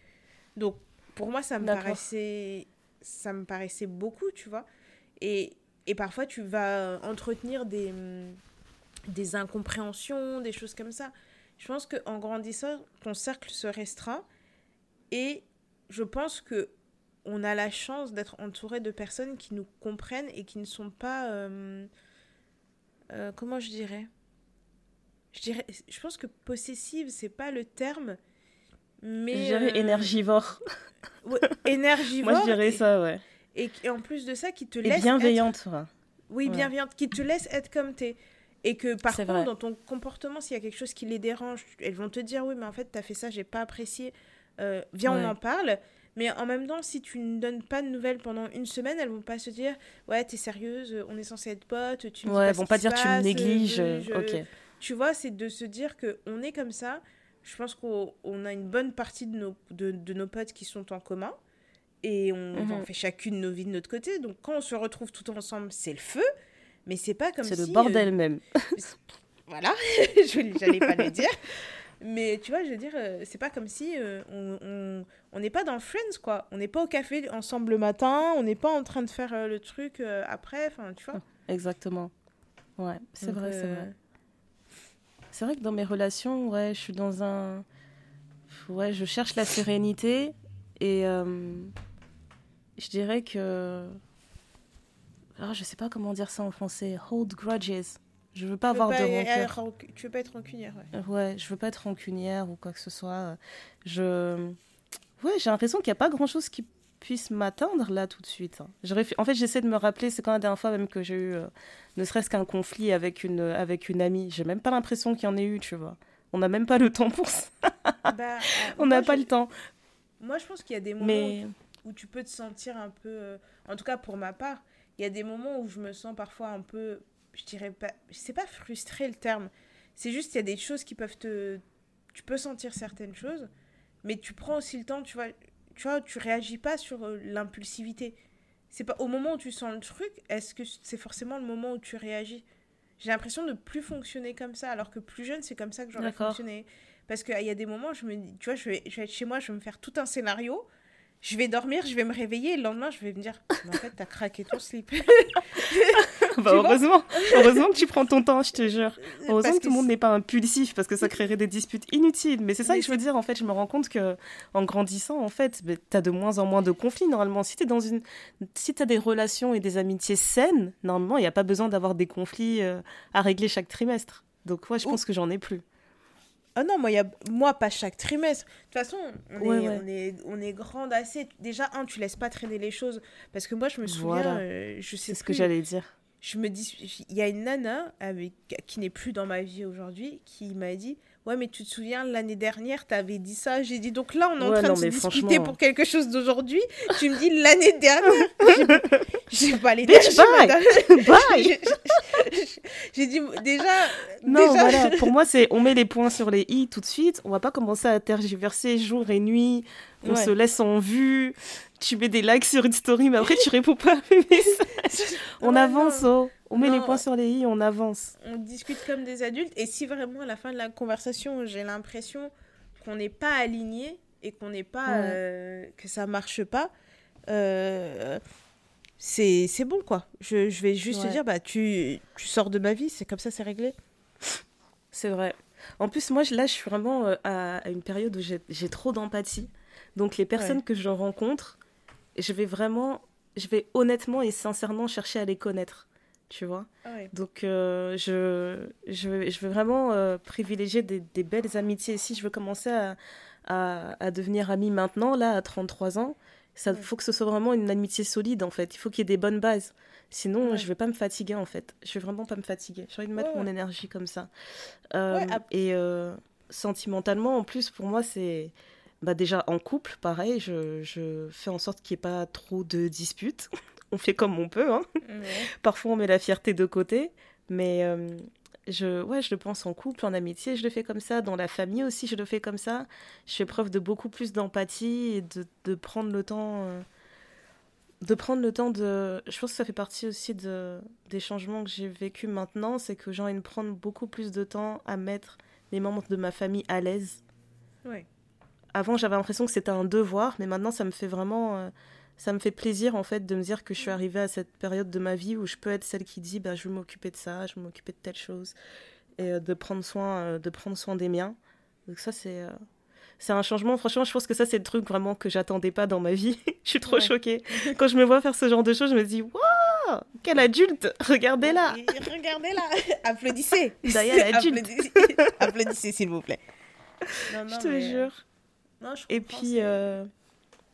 Donc, pour moi, ça me paraissait ça me paraissait beaucoup, tu vois. Et, et parfois, tu vas entretenir des hum, des incompréhensions, des choses comme ça. Je pense qu'en grandissant, ton cercle se restreint et je pense que on a la chance d'être entouré de personnes qui nous comprennent et qui ne sont pas, euh, euh, comment je dirais, je dirais, je pense que possessive, c'est pas le terme, mais. Je dirais euh, énergivore. ouais, énergivore. Moi, je dirais et- ça, ouais. Et, et en plus de ça, qui te Et laisse. bienveillante, ouais. être- oui, bienveillante, qui te laisse être comme t'es. Et que par contre, vrai. dans ton comportement, s'il y a quelque chose qui les dérange, elles vont te dire oui, mais en fait, t'as fait ça, j'ai pas apprécié. Euh, viens, Ouais. on en parle. Mais en même temps, si tu ne donnes pas de nouvelles pendant une semaine, elles vont pas se dire ouais, t'es sérieuse, on est censé être potes, tu Ouais, elles vont pas dire tu me négliges. je- Ok. Tu vois, c'est de se dire que on est comme ça. Je pense qu'on on a une bonne partie de nos, de, de nos potes qui sont en commun. Et on, Mhm. on fait chacune nos vies de notre côté. Donc quand on se retrouve tout ensemble, c'est le feu. Mais c'est pas comme C'est si... le euh, bordel même. voilà, je j'allais pas le dire. Mais tu vois, je veux dire, euh, c'est pas comme si euh, on on- on n'est pas dans Friends, quoi. On n'est pas au café ensemble le matin, on n'est pas en train de faire euh, le truc euh, après, enfin, tu vois. Exactement. Ouais, c'est vrai, c'est euh, vrai. C'est vrai que dans mes relations, ouais, je suis dans un. Ouais, je cherche la sérénité et euh, je dirais que. Ah, je sais pas comment dire ça en français. Hold grudges. Je veux pas tu veux avoir pas de rancœur. rancu- Tu veux pas être rancunière, ouais. Ouais, je veux pas être rancunière ou quoi que ce soit. Je. Ouais, j'ai l'impression qu'il n'y a pas grand chose qui puisse m'atteindre là tout de suite. Je réfl- En fait, j'essaie de me rappeler, c'est quand la dernière fois même que j'ai eu euh, ne serait-ce qu'un conflit avec une, avec une amie. J'ai même pas l'impression qu'il y en ait eu, tu vois. On n'a même pas le temps pour ça. Bah, euh, On n'a pas je- le temps. Moi, je pense qu'il y a des moments Mais où tu peux te sentir un peu. euh, En tout cas, pour ma part, il y a des moments où je me sens parfois un peu. Je dirais pas. C'est pas frustré le terme. C'est juste qu'il y a des choses qui peuvent te. Tu peux sentir certaines choses, mais tu prends aussi le temps, tu vois. Tu vois, tu réagis pas sur euh, l'impulsivité. C'est pas au moment où tu sens le truc, est-ce que c'est forcément le moment où tu réagis? J'ai l'impression de plus fonctionner comme ça, alors que plus jeune, c'est comme ça que j'aurais fonctionné. Parce qu'il y a des moments, je me dis, tu vois, je vais, je vais être chez moi, je vais me faire tout un scénario, je vais dormir, je vais me réveiller, et le lendemain, je vais me dire, mais en fait, t'as craqué ton slip. bah, heureusement, heureusement que tu prends ton temps, je te jure. Heureusement Parce que tout le monde n'est pas impulsif parce que ça créerait des disputes inutiles. Mais c'est ça Mais que je veux dire, en fait, je me rends compte que en grandissant, en fait, t'as de moins en moins de conflits normalement. Si t'es dans une, si t'as des relations et des amitiés saines, normalement, il n'y a pas besoin d'avoir des conflits euh, à régler chaque trimestre. Donc, ouais, je Ou- pense que j'en ai plus. Ah non, moi, y a... moi, pas chaque trimestre. De toute façon, on, Ouais, est, ouais. on, est, on est grande assez. Déjà, un, tu laisses pas traîner les choses. Parce que moi, je me souviens, Voilà. euh, je sais C'est ce que plus, j'allais dire. je me dis, il y a une nana avec, qui n'est plus dans ma vie aujourd'hui qui m'a dit Ouais, mais tu te souviens, l'année dernière, t'avais dit ça. J'ai dit Donc là, on est en Ouais, train non, de se mais disputer franchement. pour quelque chose d'aujourd'hui. Tu me dis l'année dernière. J'ai- pas l'énergie, Bitch, bye. J'ai- dit Déjà. Non, déjà... voilà, pour moi, c'est on met les points sur les i tout de suite. On va pas commencer à tergiverser jour et nuit. On Ouais. se laisse en vue. Tu mets des likes sur une story, mais après, tu réponds pas à mes messages. On Ouais, avance, oh. On met les points sur les i, on avance. on discute comme des adultes. Et si vraiment à la fin de la conversation, j'ai l'impression qu'on n'est pas aligné et qu'on n'est pas. Ouais. euh, que ça marche pas, euh, c'est bon quoi. Je, je vais juste te dire, bah tu, tu sors de ma vie, c'est comme ça, c'est réglé. C'est vrai. En plus, moi, là, je suis vraiment euh, à, à une période où j'ai j'ai trop d'empathie. Donc, les personnes Ouais. que je rencontre, je vais vraiment, je vais honnêtement et sincèrement chercher à les connaître. Tu vois Donc, euh, je, je, vais- je veux vraiment euh, privilégier des, des belles amitiés. Si je veux commencer à, à, à devenir amie maintenant, là, à 33 ans, il Ouais. faut que ce soit vraiment une amitié solide, en fait. Il faut qu'il y ait des bonnes bases. Sinon, Ouais. je vais pas me fatiguer, en fait. Je vais vraiment pas me fatiguer. J'ai envie de mettre mon énergie comme ça. Euh, Et sentimentalement, en plus, pour moi, c'est... Bah déjà, en couple, pareil, je, je fais en sorte qu'il n'y ait pas trop de disputes. on fait comme on peut, hein. Parfois, on met la fierté de côté, mais euh, je, ouais, je le pense en couple, en amitié, je le fais comme ça. Dans la famille aussi, je le fais comme ça. Je fais preuve de beaucoup plus d'empathie et de, de prendre le temps. euh, de prendre le temps de. Je pense que ça fait partie aussi de, des changements que j'ai vécu maintenant, c'est que j'ai envie de prendre beaucoup plus de temps à mettre les membres de ma famille à l'aise. Ouais. Avant, j'avais l'impression que c'était un devoir, mais maintenant, ça me fait vraiment. euh, ça me fait plaisir, en fait, de me dire que je suis arrivée à cette période de ma vie où je peux être celle qui dit bah, je vais m'occuper de ça, je vais m'occuper de telle chose, et euh, de, prendre soin, euh, de prendre soin des miens. Donc, ça, c'est. euh, c'est un changement. Franchement, je pense que ça, c'est le truc vraiment que j'attendais pas dans ma vie. je suis trop Ouais. choquée. Quand je me vois faire ce genre de choses, je me dis Waouh quel adulte Regardez-la Regardez-la Applaudissez D'ailleurs, l'adulte Applaudissez, s'il vous plaît. Non, non, Je te mais- jure. Non, je Et puis, euh,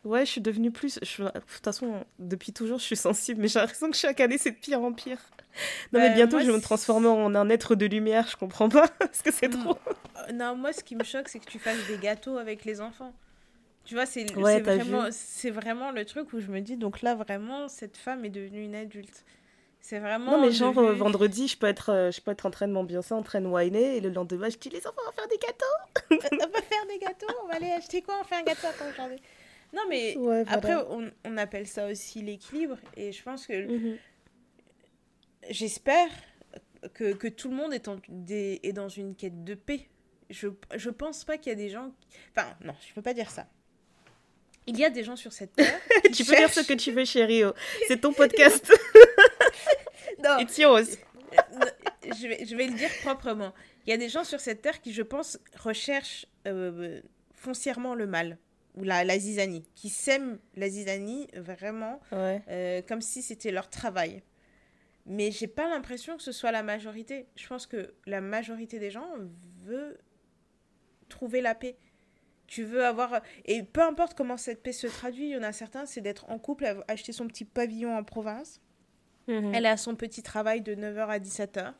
ouais, je suis devenue plus. je- De toute façon, depuis toujours, je suis sensible, mais j'ai l'impression que chaque année, c'est de pire en pire. Non, mais Bah, bientôt, moi, je vais me transformer en un être de lumière, je comprends pas, parce que c'est trop. Euh, Non, moi, ce qui me choque, c'est que tu fasses des gâteaux avec les enfants. Tu vois, c'est Ouais, vraiment, le truc où je me dis, donc là, vraiment, cette femme est devenue une adulte. C'est vraiment. Non, mais genre, devenu- euh, vendredi, je peux, être, euh, je peux être en train de m'ambiancer, en train de whiner, et le lendemain, je dis les enfants, on va faire des gâteaux. on va faire des gâteaux, on va aller acheter quoi On fait un gâteau attends, aujourd'hui? Non, mais Ouais, après, on, on appelle ça aussi l'équilibre. Et je pense que Mhm. j'espère que, que tout le monde est, en- des- est dans une quête de paix. Je, je pense pas qu'il y a des gens. qui- Enfin, non, je peux pas dire ça. Il y a des gens sur cette terre. Tu peux dire ce que tu veux, chérie. oh. C'est ton podcast. Non, It's yours. je, vais, je vais le dire proprement. Il y a des gens sur cette terre qui, je pense, recherchent euh, foncièrement le mal. Ou la, la zizanie. Qui sèment la zizanie vraiment Ouais. euh, comme si c'était leur travail. Mais j'ai pas l'impression que ce soit la majorité. Je pense que la majorité des gens veut trouver la paix. Tu veux avoir... Et peu importe comment cette paix se traduit, il y en a certains, c'est d'être en couple, acheter son petit pavillon en province. Mhm. Elle a son petit travail de 9h à 17h.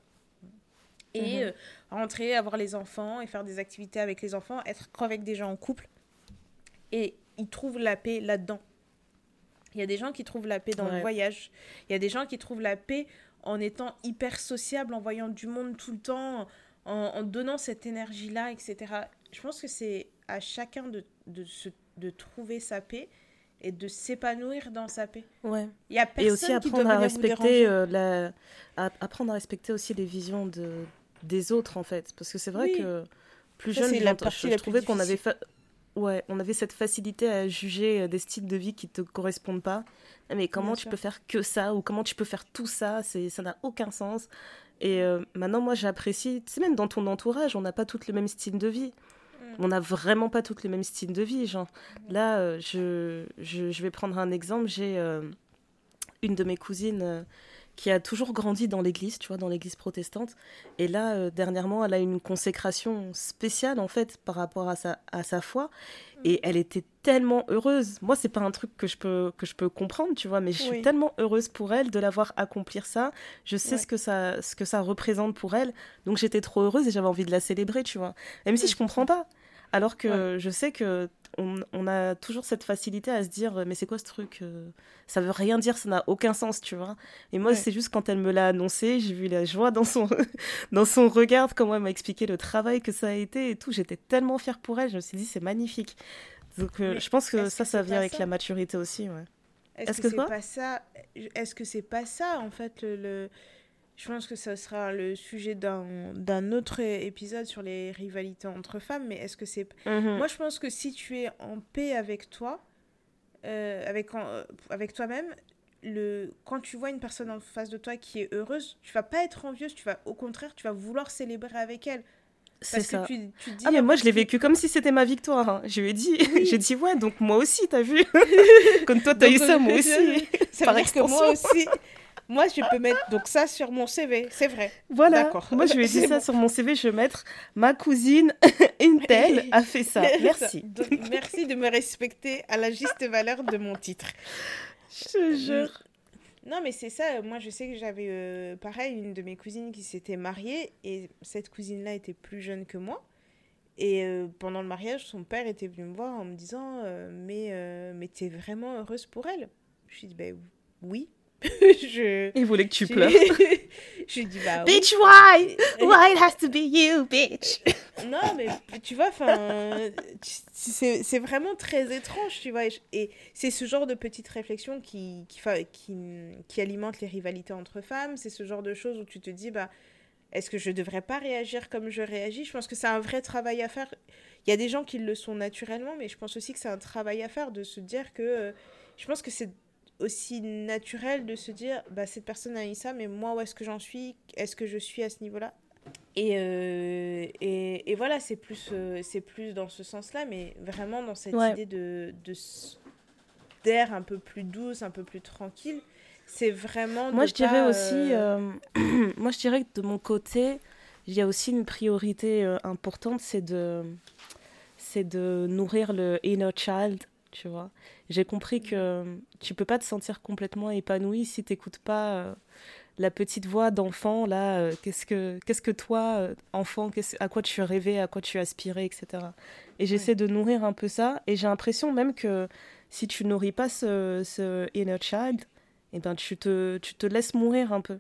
Et Mhm. euh, rentrer, avoir les enfants et faire des activités avec les enfants, être avec des gens en couple. Et ils trouvent la paix là-dedans. Il y a des gens qui trouvent la paix dans le voyage. Il y a des gens qui trouvent la paix en étant hyper sociable, en voyant du monde tout le temps, en, en donnant cette énergie-là, etc. Je pense que c'est à chacun de, de, se, de trouver sa paix et de s'épanouir dans sa paix. Ouais. Il y a personne Et aussi apprendre à respecter euh, la... à- apprendre à respecter aussi les visions de des autres en fait parce que c'est vrai Oui. que plus Ça, jeune je, la je- je trouvais qu'on avait fa- ouais on avait cette facilité à juger euh, des styles de vie qui te correspondent pas Ah, mais comment Bien tu sûr. peux faire que ça ou comment tu peux faire tout ça? C'est ça n'a aucun sens et euh, maintenant moi j'apprécie tu sais même dans ton entourage on n'a pas toutes le même style de vie Mm. on n'a vraiment pas toutes le même style de vie. Genre, là, euh, je, je, je vais prendre un exemple. J'ai euh, une de mes cousines qui a toujours grandi dans l'église, tu vois, dans l'église protestante. Et là, euh, dernièrement, elle a une consécration spéciale, en fait, par rapport à sa, à sa foi. Et elle était tellement heureuse. Moi, c'est pas un truc que je peux, que je peux comprendre, tu vois, mais je suis Oui. tellement heureuse pour elle de la voir accomplir ça. Je sais Ouais. ce, que ça, ce que ça représente pour elle. Donc, j'étais trop heureuse et j'avais envie de la célébrer, tu vois. Même si Oui, je comprends pas. Alors que Ouais. je sais que on, on a toujours cette facilité à se dire mais c'est quoi ce truc euh, Ça veut rien dire, ça n'a aucun sens, tu vois. Et moi, Ouais. c'est juste quand elle me l'a annoncé, j'ai vu la joie dans son dans son regard, comment elle m'a expliqué le travail que ça a été et tout. J'étais tellement fière pour elle. Je me suis dit c'est magnifique. Donc euh, je pense que ça, que ça vient avec ça la maturité aussi, ouais. Est-ce Est-ce que, que c'est pas ça? Est-ce que c'est pas ça en fait le, le- Je pense que ça sera le sujet d'un d'un autre épisode sur les rivalités entre femmes, mais est-ce que c'est Mhm. Moi, je pense que si tu es en paix avec toi, euh, avec, en- euh, avec toi-même, le, quand tu vois une personne en face de toi qui est heureuse, tu vas pas être envieuse, tu vas, au contraire, tu vas vouloir célébrer avec elle. c'est Parce ça. que tu, tu dis, Ah mais moi je l'ai vécu comme si c'était ma victoire. hein. Je lui ai dit, Oui. j'ai dit ouais donc moi aussi t'as vu. Comme toi t'as eu ça euh, moi aussi. Ça veut dire que moi aussi, moi, je peux mettre donc ça sur mon CV, c'est vrai. Voilà. D'accord. Moi, je dit C'est ça bon. sur mon CV. Je vais mettre ma cousine Intel a fait ça. Merci. Donc, merci de me respecter à la juste valeur de mon titre. Je te jure. Non, mais c'est ça. Moi, je sais que j'avais, euh, pareil, une de mes cousines qui s'était mariée et cette cousine-là était plus jeune que moi. Et euh, pendant le mariage, son père était venu me voir en me disant euh, Mais, euh, mais t'es vraiment heureuse pour elle? Je lui ai dit Ben oui. je. Il voulait que tu pleures. je lui dit Bah oui. Bitch, why? Why it has to be you, bitch? Non, mais tu vois, enfin, c'est vraiment très étrange, tu vois. Et, c'est ce genre de petites réflexions qui, qui, qui, qui alimentent les rivalités entre femmes. C'est ce genre de choses où tu te dis, bah, est-ce que je devrais pas réagir comme je réagis? Je pense que c'est un vrai travail à faire. Il y a des gens qui le sont naturellement, mais je pense aussi que c'est un travail à faire de se dire que. euh, je pense que c'est aussi naturel de se dire, bah, cette personne a eu ça, mais moi, où est-ce que j'en suis? Est-ce que je suis à ce niveau-là? Et, euh, et, et voilà, c'est plus, euh, c'est plus dans ce sens-là, mais vraiment dans cette Ouais. idée de, d'air un peu plus douce, un peu plus tranquille. C'est vraiment. Moi, je dirais aussi, euh, moi, je dirais que de mon côté, il y a aussi une priorité importante, c'est de, c'est de nourrir le inner child, tu vois. J'ai compris que tu peux pas te sentir complètement épanoui si t'écoutes pas euh, la petite voix d'enfant, là, euh, qu'est-ce que, qu'est-ce que toi, euh, enfant, qu'est-ce- à quoi tu rêvais, à quoi tu aspirais, etc. Et j'essaie de nourrir un peu ça, et j'ai l'impression même que si tu nourris pas ce, ce inner child, eh ben, tu te, tu te laisses mourir un peu.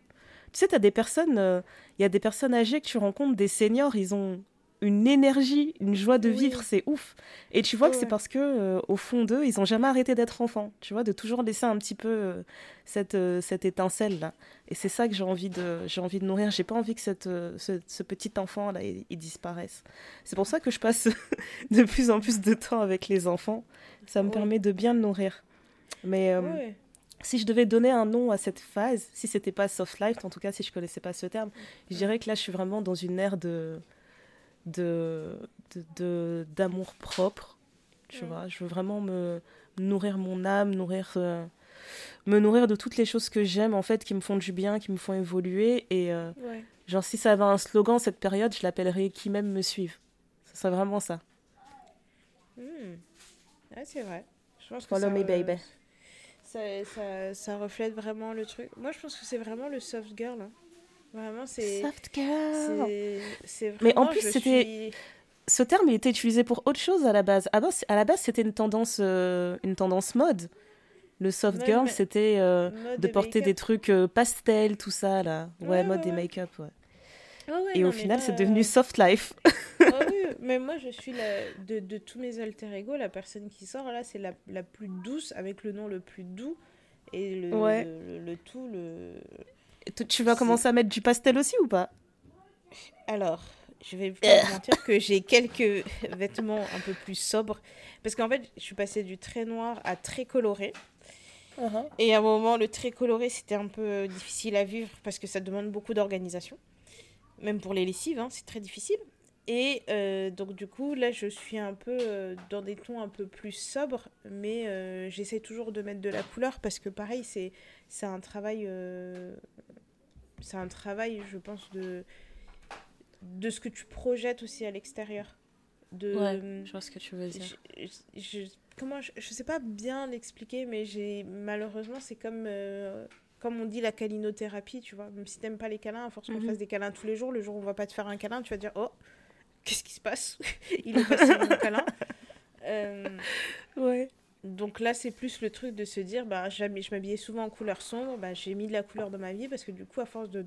Tu sais, tu as des personnes, euh, il y a des personnes âgées que tu rencontres, des seniors, ils ont une énergie, une joie de Oui. vivre, c'est ouf. Et tu vois que Ouais, c'est parce que euh, au fond d'eux, ils ont jamais arrêté d'être enfants, tu vois, de toujours laisser un petit peu euh, cette, euh, cette étincelle là. Et c'est ça que j'ai envie de j'ai envie de nourrir. J'ai pas envie que cette, ce, ce petit enfant là il, il disparaisse. C'est pour ça que je passe de plus en plus de temps avec les enfants. Ça me Ouais. permet de bien le nourrir. Mais ouais. si je devais donner un nom à cette phase, si c'était pas soft life, en tout cas si je connaissais pas ce terme, je dirais que là je suis vraiment dans une ère de de de- de- d'amour propre. Tu vois, je veux vraiment me nourrir mon âme, nourrir euh, me nourrir de toutes les choses que j'aime en fait, qui me font du bien, qui me font évoluer. Et euh, Ouais. genre si ça avait un slogan cette période, je l'appellerais qui m'aime me suive. Ce serait vraiment ça. Hmm. Ouais, c'est vrai. Je pense que Follow ça, me baby. Ça, ça, ça reflète vraiment le truc. Moi, je pense que c'est vraiment le soft girl. hein. Vraiment, c'est. Soft girl. c'est- C'est vraiment. Mais en plus, c'était- suis- ce terme il était utilisé pour autre chose à la base. À, base- à la base, c'était une tendance, euh, une tendance mode. Le soft girl, c'était euh, de et porter des trucs euh, pastels, tout ça là. Ouais, Ouais, mode ouais, et ouais. make-up. Ouais. Et non, au final, c'est euh, devenu soft life. oui, mais moi, je suis la... de, de tous mes alter ego, la personne qui sort là, c'est la, la plus douce, avec le nom le plus doux. Et le, le tout, le. Tu- tu vas commencer à mettre du pastel aussi ou pas? Alors, je vais pas vous mentir que j'ai quelques vêtements un peu plus sobres. Parce qu'en fait, je suis passée du très noir à très coloré. Et à un moment, le très coloré, c'était un peu difficile à vivre parce que ça demande beaucoup d'organisation. Même pour les lessives, hein, c'est très difficile. Et euh, donc, du coup, là, je suis un peu euh, dans des tons un peu plus sobres, mais euh, j'essaie toujours de mettre de la couleur parce que, pareil, c'est c'est un travail. c'est un travail, je pense, de, de ce que tu projettes aussi à l'extérieur. De, je vois ce que tu veux dire. je, je- comment je, je sais pas bien l'expliquer mais j'ai malheureusement c'est comme comme on dit la calinothérapie tu vois même si t'aimes pas les câlins à force qu'on Mhm. fasse des câlins tous les jours le jour où on va pas te faire un câlin tu vas dire oh qu'est-ce qui se passe il est passé mon câlin Euh, Ouais. donc là c'est plus le truc de se dire bah je m'habillais souvent en couleur sombre bah j'ai mis de la couleur dans ma vie parce que du coup à force de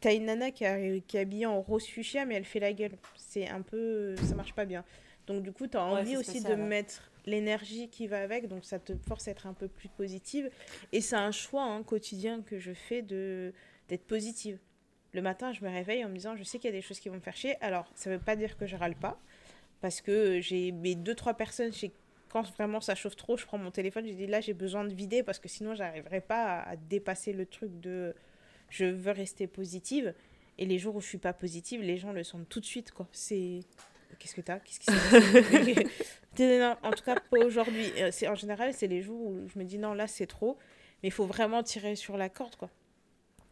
t'as une nana qui, a- qui est habillée en rose fuchsia mais elle fait la gueule. C'est un peu ça marche pas bien. Donc du coup tu as Ouais, envie aussi spécial, de ouais. mettre l'énergie qui va avec donc ça te force à être un peu plus positive. Et c'est un choix hein, quotidien que je fais de d'être positive le matin je me réveille en me disant je sais qu'il y a des choses qui vont me faire chier alors ça veut pas dire que je râle pas parce que j'ai mes deux trois personnes chez quand vraiment ça chauffe trop, je prends mon téléphone, je dis là j'ai besoin de vider parce que sinon j'arriverai pas à, dépasser le truc de je veux rester positive. Et les jours où je suis pas positive, les gens le sentent tout de suite quoi. C'est qu'est-ce que t'as? Qu'est-ce qui s'est Non, En tout cas pas aujourd'hui. Euh, C'est en général c'est les jours où je me dis non là c'est trop, mais il faut vraiment tirer sur la corde quoi.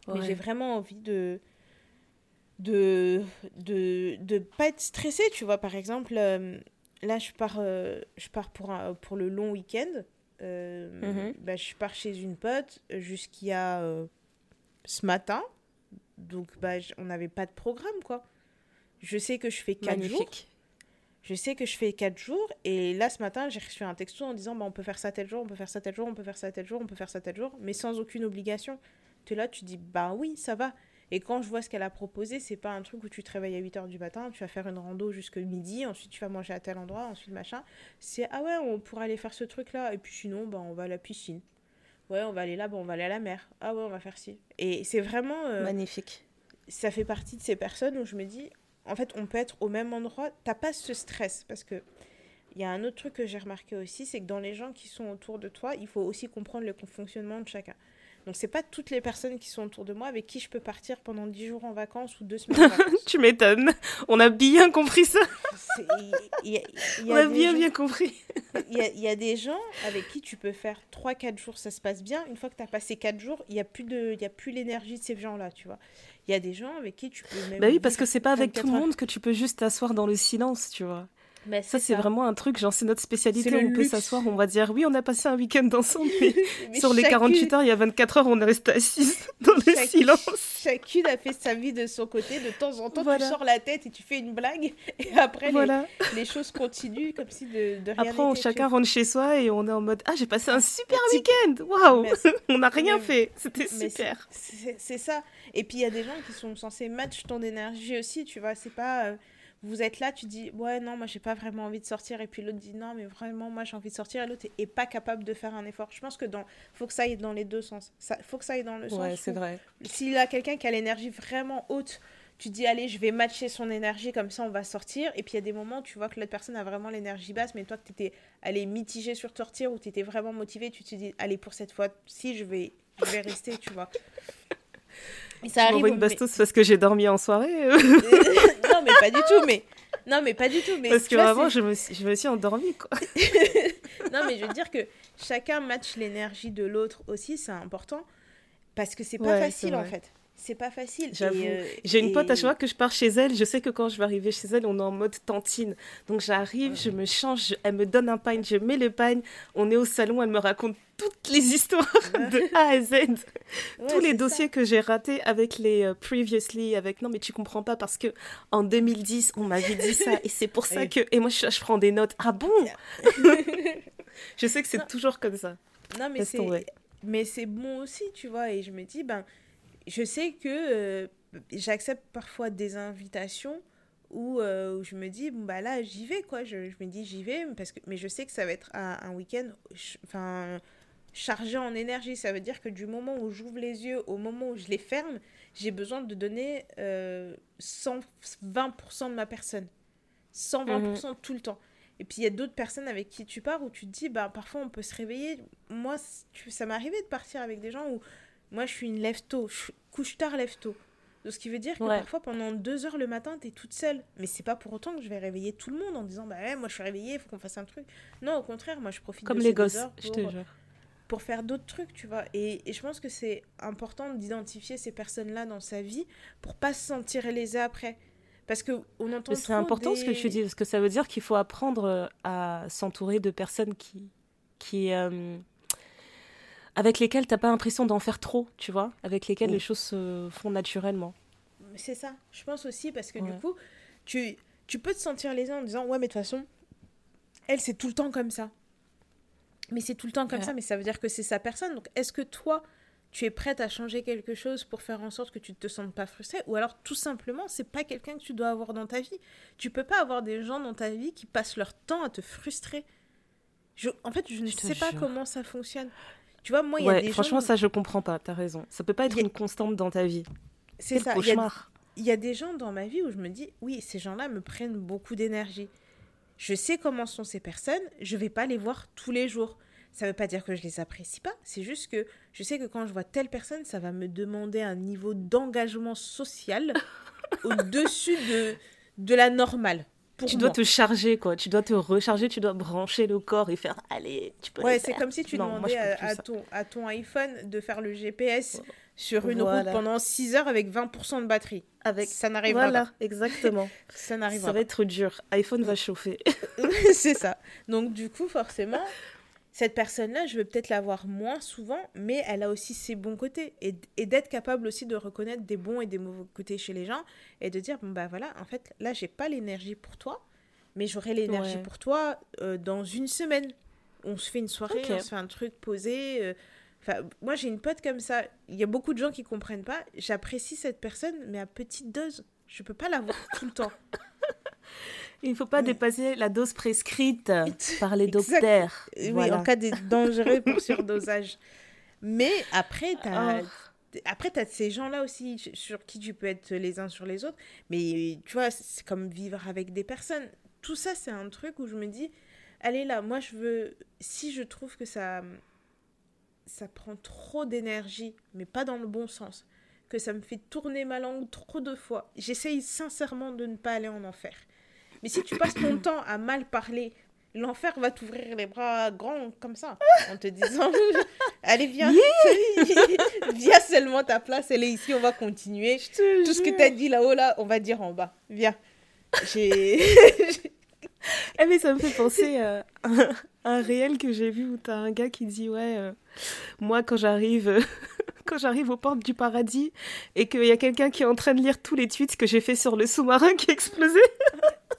Mais j'ai vraiment envie de de de de pas être stressée tu vois par exemple euh, là je pars euh, je pars pour un, pour le long week-end Euh, Mhm. bah, je pars chez une pote jusqu'à ce matin donc bah j- on n'avait pas de programme quoi je sais que je fais quatre jours je sais que je fais 4 jours et là ce matin j'ai reçu un texto en disant bah, on peut faire ça tel jour, on peut faire ça tel jour, on peut faire ça tel jour, on peut faire ça tel jour, mais sans aucune obligation. Tu es là, tu dis bah oui, ça va. Et quand je vois ce qu'elle a proposé, c'est pas un truc où tu te réveilles à 8 h du matin, tu vas faire une rando jusque midi, ensuite tu vas manger à tel endroit, ensuite machin. C'est ah ouais, on pourrait aller faire ce truc là et puis sinon bah on va à la piscine. Ouais, on va aller là, bah, on va aller à la mer. Ah ouais, on va faire ci. Et c'est vraiment euh, Magnifique. ça fait partie de ces personnes où je me dis, en fait, on peut être au même endroit, t'as pas ce stress. Parce que il y a un autre truc que j'ai remarqué aussi, c'est que dans les gens qui sont autour de toi, il faut aussi comprendre le fonctionnement de chacun. Donc, c'est pas toutes les personnes qui sont autour de moi avec qui je peux partir pendant 10 jours en vacances ou 2 semaines en vacances. Tu m'étonnes. On a bien compris ça. Il y a- il y On a a bien gens- bien compris. il y a, y a, des gens avec qui tu peux faire 3-4 jours, ça se passe bien. Une fois que tu as passé 4 jours, il n'y a plus l'énergie de ces gens-là, tu vois. Il y a des gens avec qui tu peux même. Bah oui, parce que c'est pas avec tout le monde que tu peux juste t'asseoir dans le silence, tu vois. Mais ça, c'est vraiment un truc, genre, c'est notre spécialité. On peut s'asseoir, on va dire, oui, on a passé un week-end ensemble, mais, sur les 48 heures, il y a 24 heures, on est resté assis dans le silence. Chacune a fait sa vie de son côté. De temps en temps, tu sors la tête et tu fais une blague. Et après, voilà. les, choses continuent comme si de, de rien Après, chacun rentre chez soi et on est en mode, ah, j'ai passé un super week-end. Waouh On n'a rien fait. C'était super. C'est ça. Et puis, il y a des gens qui sont censés match ton énergie aussi, tu vois. C'est pas. Euh, vous êtes là, tu dis ouais non moi j'ai pas vraiment envie de sortir et puis l'autre dit non mais vraiment moi j'ai envie de sortir et l'autre est, pas capable de faire un effort. Je pense que dans faut que ça aille dans les deux sens. Ça faut que ça aille dans le sens. Ouais c'est vrai. S'il a quelqu'un qui a l'énergie vraiment haute, tu dis allez je vais matcher son énergie comme ça on va sortir et puis il y a des moments tu vois que l'autre personne a vraiment l'énergie basse mais toi que tu étais allé mitigé sur sortir ou tu étais vraiment motivé tu te dis allez pour cette fois si je vais je vais rester tu vois. Ça arrive. une bastos parce que j'ai dormi en soirée. Non, mais pas du tout. Mais non, mais pas du tout. Mais parce que vraiment, je me suis, je me suis endormie, quoi. non, mais je veux dire que chacun match l'énergie de l'autre aussi, c'est important parce que c'est pas facile en fait c'est pas facile. J'avoue. Euh, j'ai une pote à chaque fois que je pars chez elle, je sais que quand je vais arriver chez elle, on est en mode tantine. Donc j'arrive, je me change, elle me donne un pain, je mets le pain, on est au salon, elle me raconte toutes les histoires de A à Z. Tous les dossiers que j'ai ratés avec les euh, previously, avec non mais tu comprends pas parce que en 2010 on m'avait dit ça et c'est pour ça que et moi je, je, prends des notes. Ah bon? Je sais que c'est toujours comme ça. Non mais c'est mais c'est bon aussi, tu vois et je me dis ben je sais que euh, j'accepte parfois des invitations où, euh, où, je me dis, bon, bah là, j'y vais, quoi. Je, je me dis, j'y vais, parce que, mais je sais que ça va être un, un week-end enfin, chargé en énergie. Ça veut dire que du moment où j'ouvre les yeux au moment où je les ferme, j'ai besoin de donner euh, 120% de ma personne. 120% mhm. tout le temps. Et puis il y a d'autres personnes avec qui tu pars où tu te dis, bah, parfois on peut se réveiller. Moi, ça m'est arrivé de partir avec des gens où moi, je suis une lève-tôt. Couche tard, lève-tôt. Donc, ce qui veut dire que parfois, pendant deux heures le matin, tu es toute seule. Mais c'est pas pour autant que je vais réveiller tout le monde en disant Bah ouais, moi je suis réveillée, il faut qu'on fasse un truc. Non, au contraire, moi je profite Comme les gosses, je te jure. Pour faire d'autres trucs, tu vois. Et, et je pense que c'est important d'identifier ces personnes-là dans sa vie pour pas se sentir lésé après. Parce que on entend. C'est important ce que tu dis, parce que ça veut dire qu'il faut apprendre euh, à s'entourer de personnes qui. qui euh, avec lesquels t'as pas l'impression d'en faire trop, tu vois, avec lesquels les choses se font naturellement. C'est ça, je pense aussi, parce que du coup, tu, tu peux te sentir lésé en disant, ouais, mais de toute façon, elle, c'est tout le temps comme ça. Mais c'est tout le temps comme ça, mais ça veut dire que c'est sa personne. Donc, est-ce que toi, tu es prête à changer quelque chose pour faire en sorte que tu ne te sentes pas frustré ou alors tout simplement c'est pas quelqu'un que tu dois avoir dans ta vie. Tu peux pas avoir des gens dans ta vie qui passent leur temps à te frustrer. Je, en fait je ne sais pas comment ça fonctionne tu vois, moi, il y a des Franchement, ça, je comprends pas. T'as raison. Ça peut pas être une constante dans ta vie. C'est ça. Cauchemar. Il y, a des gens dans ma vie où je me dis, oui, ces gens-là me prennent beaucoup d'énergie. Je sais comment sont ces personnes. Je vais pas les voir tous les jours. Ça veut pas dire que je les apprécie pas. C'est juste que je sais que quand je vois telle personne, ça va me demander un niveau d'engagement social au-dessus de, de la normale tu dois te charger, quoi. Tu dois te recharger, tu dois brancher le corps et faire allez, tu peux Ouais, c'est comme si tu demandais à, ton, à ton iPhone de faire le GPS sur une route pendant 6 heures avec 20% de batterie. Avec... Ça n'arrivera voilà, pas. exactement. ça n'arrivera Ça va être dur. iPhone va chauffer. c'est ça. Donc, du coup, forcément, cette personne-là, je vais peut-être la voir moins souvent, mais elle a aussi ses bons côtés. Et, et d'être capable aussi de reconnaître des bons et des mauvais côtés chez les gens et de dire, bon, bah voilà, en fait, là, j'ai pas l'énergie pour toi, mais j'aurai l'énergie pour toi euh, dans une semaine. On se fait une soirée, on se fait un truc posé. Euh. Enfin, moi, j'ai une pote comme ça. Il y a beaucoup de gens qui comprennent pas. J'apprécie cette personne, mais à petite dose. Je peux pas la voir tout le temps. Il ne faut pas dépasser la dose prescrite par les docteurs. Oui, en cas de dangereux pour surdosage. Mais après, tu as... Oh. Après, tu as ces gens-là aussi sur qui tu peux être les uns sur les autres. Mais tu vois, c'est comme vivre avec des personnes. Tout ça, c'est un truc où je me dis, allez là, moi je veux... Si je trouve que ça, ça prend trop d'énergie, mais pas dans le bon sens, que ça me fait tourner ma langue trop de fois, j'essaye sincèrement de ne pas aller en enfer. Mais si tu passes ton temps à mal parler l'enfer va t'ouvrir les bras grands comme ça, en te disant Allez, viens, viens seulement, ta place, elle est ici, on va continuer. Tout ce que tu as dit là-haut, là, on va dire en bas. Viens. J'ai. Eh mais ça me fait penser à un, réel que j'ai vu où t'as un gars qui dit ouais euh, moi quand j'arrive quand j'arrive aux portes du paradis et qu'il y a quelqu'un qui est en train de lire tous les tweets que j'ai fait sur le sous-marin qui a explosé.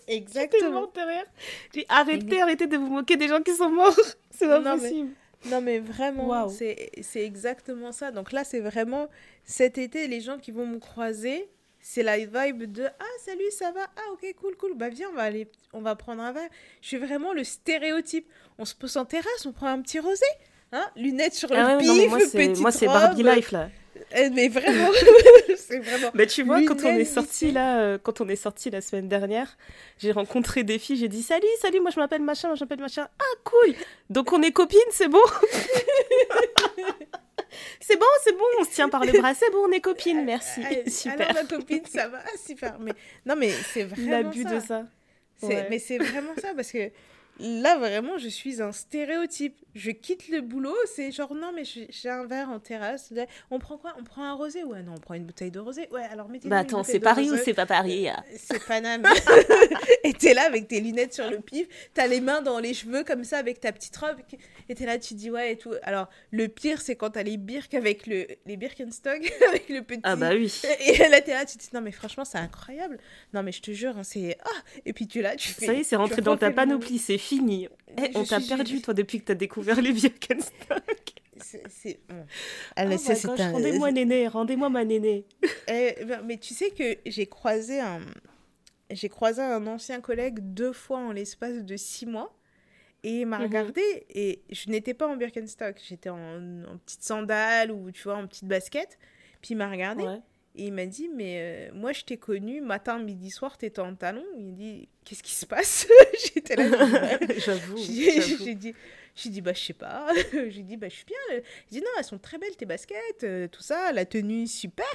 Exactement. derrière. J'ai arrêtez, arrêtez de vous moquer des gens qui sont morts. C'est pas non, possible. Mais, non mais vraiment, c'est exactement ça. Donc là, c'est vraiment cet été, les gens qui vont me croiser, c'est la vibe de ah salut ça va? Ah ok cool cool. Bah viens on va aller on va prendre un verre je suis vraiment le stéréotype. On se pose en terrasse on prend un petit rosé hein lunettes sur ah le pif moi c'est moi c'est Barbie life là. Eh, mais vraiment c'est vraiment mais tu vois quand on est sorti là euh, quand on est sorti la semaine dernière j'ai rencontré des filles j'ai dit salut salut moi je m'appelle machin je m'appelle machin. Ah cool! Donc on est copines c'est bon? c'est bon, c'est bon, on se tient par le bras, c'est bon, on est copines, merci. super. Alors, ma copine, ça va, super. Mais non, mais c'est vraiment L'abus de ça. Mais c'est vraiment ça, parce que là, vraiment, je suis un stéréotype. Je quitte le boulot, c'est genre, non, mais j'ai un verre en terrasse. On prend quoi? On prend un rosé? Ouais, non, on prend une bouteille de rosé. Ouais, alors mettez Bah attends, c'est Paris ou c'est pas Paris euh, C'est Paname. et t'es là avec tes lunettes sur le pif, t'as les mains dans les cheveux comme ça avec ta petite robe. Et t'es là, tu dis ouais et tout. Alors, le pire, c'est quand t'as les birks avec le, les Birkenstock, avec le petit. Ah bah oui. Et là, t'es là, tu te dis non, mais franchement, c'est incroyable. Non, mais je te jure, hein, c'est. Ah Et puis tu là, tu fais. Ça y est, c'est rentré dans ta panoplie, c'est fini. Eh, on t'a perdu, toi, depuis que t'as découvert les Birkenstock. C'est. Oh rendez-moi néné, rendez-moi ma néné. Eh, ben, mais tu sais que j'ai croisé un. J'ai croisé un ancien collègue deux fois en l'espace de six mois. Et il m'a mmh regardé et je n'étais pas en Birkenstock, j'étais en, en, petite sandale ou tu vois, en petite basket. Puis il m'a regardé et il m'a dit Mais euh, moi je t'ai connu matin, midi, soir, t'étais en talon. Il m'a dit Qu'est-ce qui se passe? J'étais là, j'avoue. J'ai dit j'ai dit, bah, je sais pas. j'ai dit, bah, je suis bien. Il dit, non, elles sont très belles, tes baskets, euh, tout ça, la tenue, super.